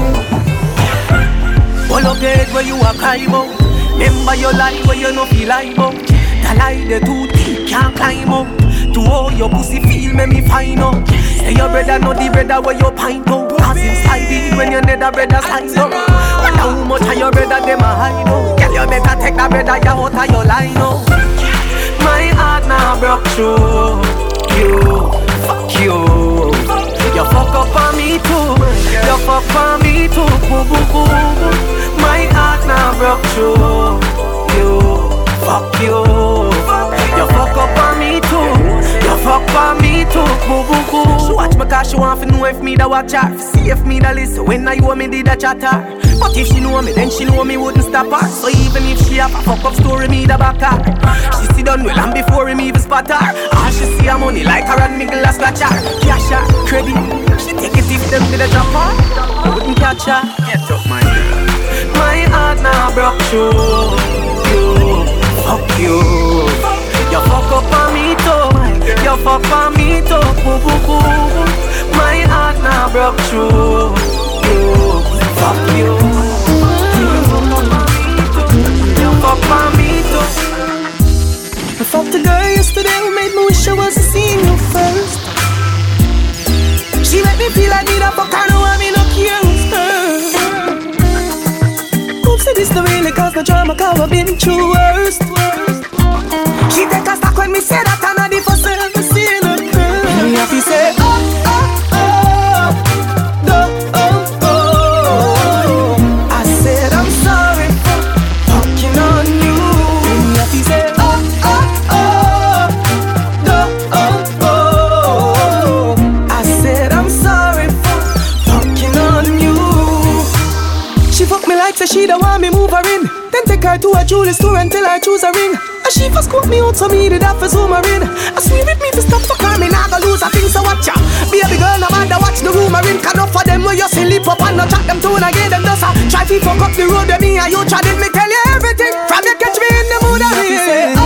All of it where you are cry about Remember your life where you no feel like about The lie the too deep can't climb up. To all your pussy feel make me find out. Say your brother know the brother where you pint out. Cause him slide in when your nether brother slide up how much of your brother them a hide out Girl you better take that brother you out of your line out My heart now broke through You, fuck you You fuck up on me too You fuck on me too boo boo boo my heart now broke through you. Fuck you. You fuck up on me too. You fuck on me too. Boo boo boo. She watch me cause she want to know if me da watch her. See if me da listen when I you me did a chat her. But if she know me, then she know me wouldn't stop her. So even if she have a fuck up story, me da back her. She see done well and before me even spot her. All she see her money like her and me glass scratch her. Cash her, credit. She take it if them did a drop her. Wouldn't catch her. Get up my. My heart now broke through you. Fuck you. You fuck up on me too. You fuck on me too. Boo boo boo. My heart now broke through you. She take a stock when me say that I'm not first ever seen a girl. Me have to say a jewelry store tell her choose a ring. And she first scoop me out so me did have to zoom her in. I swear with me to stop fuck her, me nah go lose a thing so watch ya. Baby girl, no matter watch the room her in. Can for them where you see lip up and no chat them tune again. Them a try to fuck up the road with me and you try did me tell you everything. From you catch me in the mood me.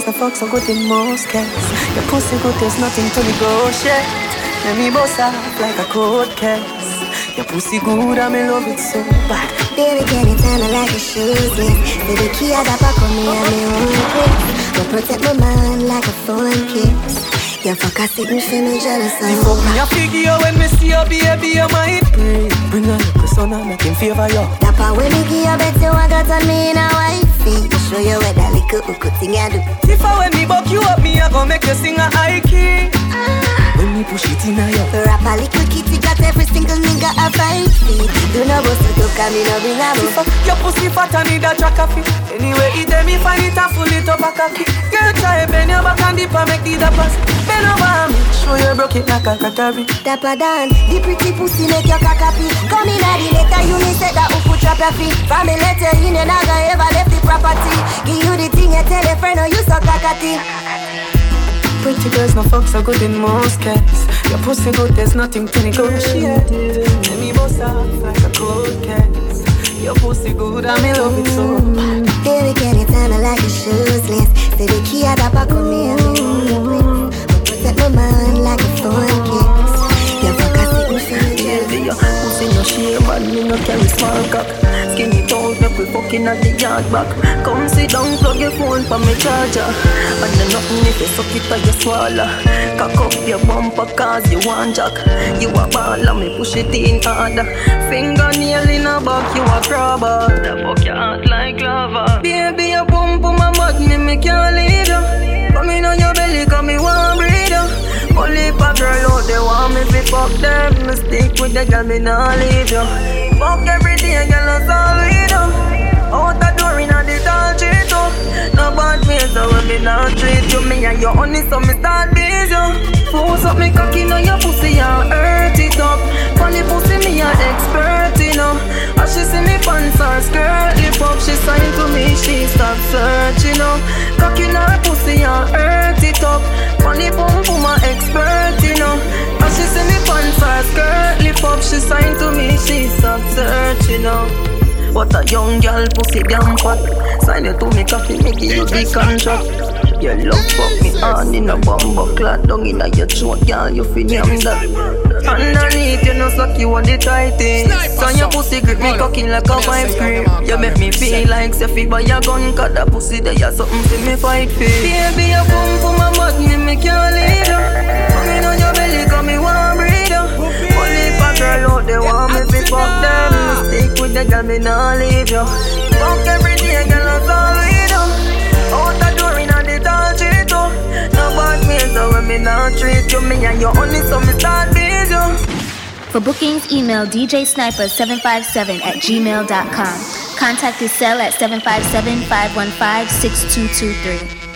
Girls, the fuck so good in most cases. Your pussy good, there's nothing to negotiate. Let me boss up like a cold case. Your pussy good, I'm in love with so bad. Baby, can you tell me like a shoes list? Say the key of the back of me and me own place. But protect my mind like a phone kiss. You fuck I a sitting for me jealous You fuck me a figure when me see you, baby, you might pray. Bring a little son and make him favor you. That part when me give you bet you I got on me in a wifey. Show you where that little hook thing I do. If I when me buck you up, me I go make you sing a high key. Ah. When me push it in a you. Rap a little kitty got every single nigga a five feet. Do no bust it up, me no bring a move. Your pussy fat and need a track of it. Anyway, it me find it and full it up a cocky. Girl, try bend your back and dip and make the pass. Bend over me, show you broke it like a kakari. Dapper Dan, the pretty pussy make your cock happy. Come in at the letter, you me say that who put your feet. From the letter, you never ever left the property. Give you the thing, you tell a friend, or you so cockatty. Pretty girls, no fuck so good in most cases. Your pussy good, there's nothing to negotiate. Let me boss off like a cold case. Your pussy good, I'm in love with bad. Baby, can you tell me like a shoes list? Say the key at the back of me sitting for me no carry small cock. Skinny toes, make we fucking at the yard back. Come sit down, plug your phone for me charger. And then nothing if you suck it or you swallow. Cock up your bumper cause you want jack. You a baller, me push it in harder. Fingernail in a back, you a crabber. The fuck your heart like lava. Baby, you pump on my butt, me me can't leave you. Come in on your belly, come me want breathe Only a girl out there want me fi fuck them. Me stick with the girl, me nah leave you. Fuck every day, girl, that's all we do. Out the door inna the tall tree. No bad ways, so when me not treat you, me and your honey, so me start busy. Force up me cocky on your pussy and hurt it up. Funny pussy, me a expert, you know. As she see me pants or skirt lip up, she sign to me, she stop searching, you know. Cocky on her pussy and hurt it up. Funny pum pum a expert, you know. As she see me pants or skirt lip up, she sign to me, she stop searching, you know. What a young girl pussy damn fat Sign it to me coffee, me give you the contract Your love fuck me on in a bumbo clot Down in a your throat, girl, you feel yam that Underneath, you know suck you on the tightest So your pussy grip me cocky like a wife cream. You make me feel like Seffi by your gun Cause that pussy there, you something for me fight for. Baby, you pump for my butt, me me can't leave. You Come in on your belly, come me want girl out there want me fuck them. Stick with the girl, me nah leave you Fuck every day, girl, that's all we do. Out the door the No bad ways, so when me nah treat you. Me and you only so me start you For bookings, email djsniper757 at gmail.com. Contact his cell at 757 515 6223.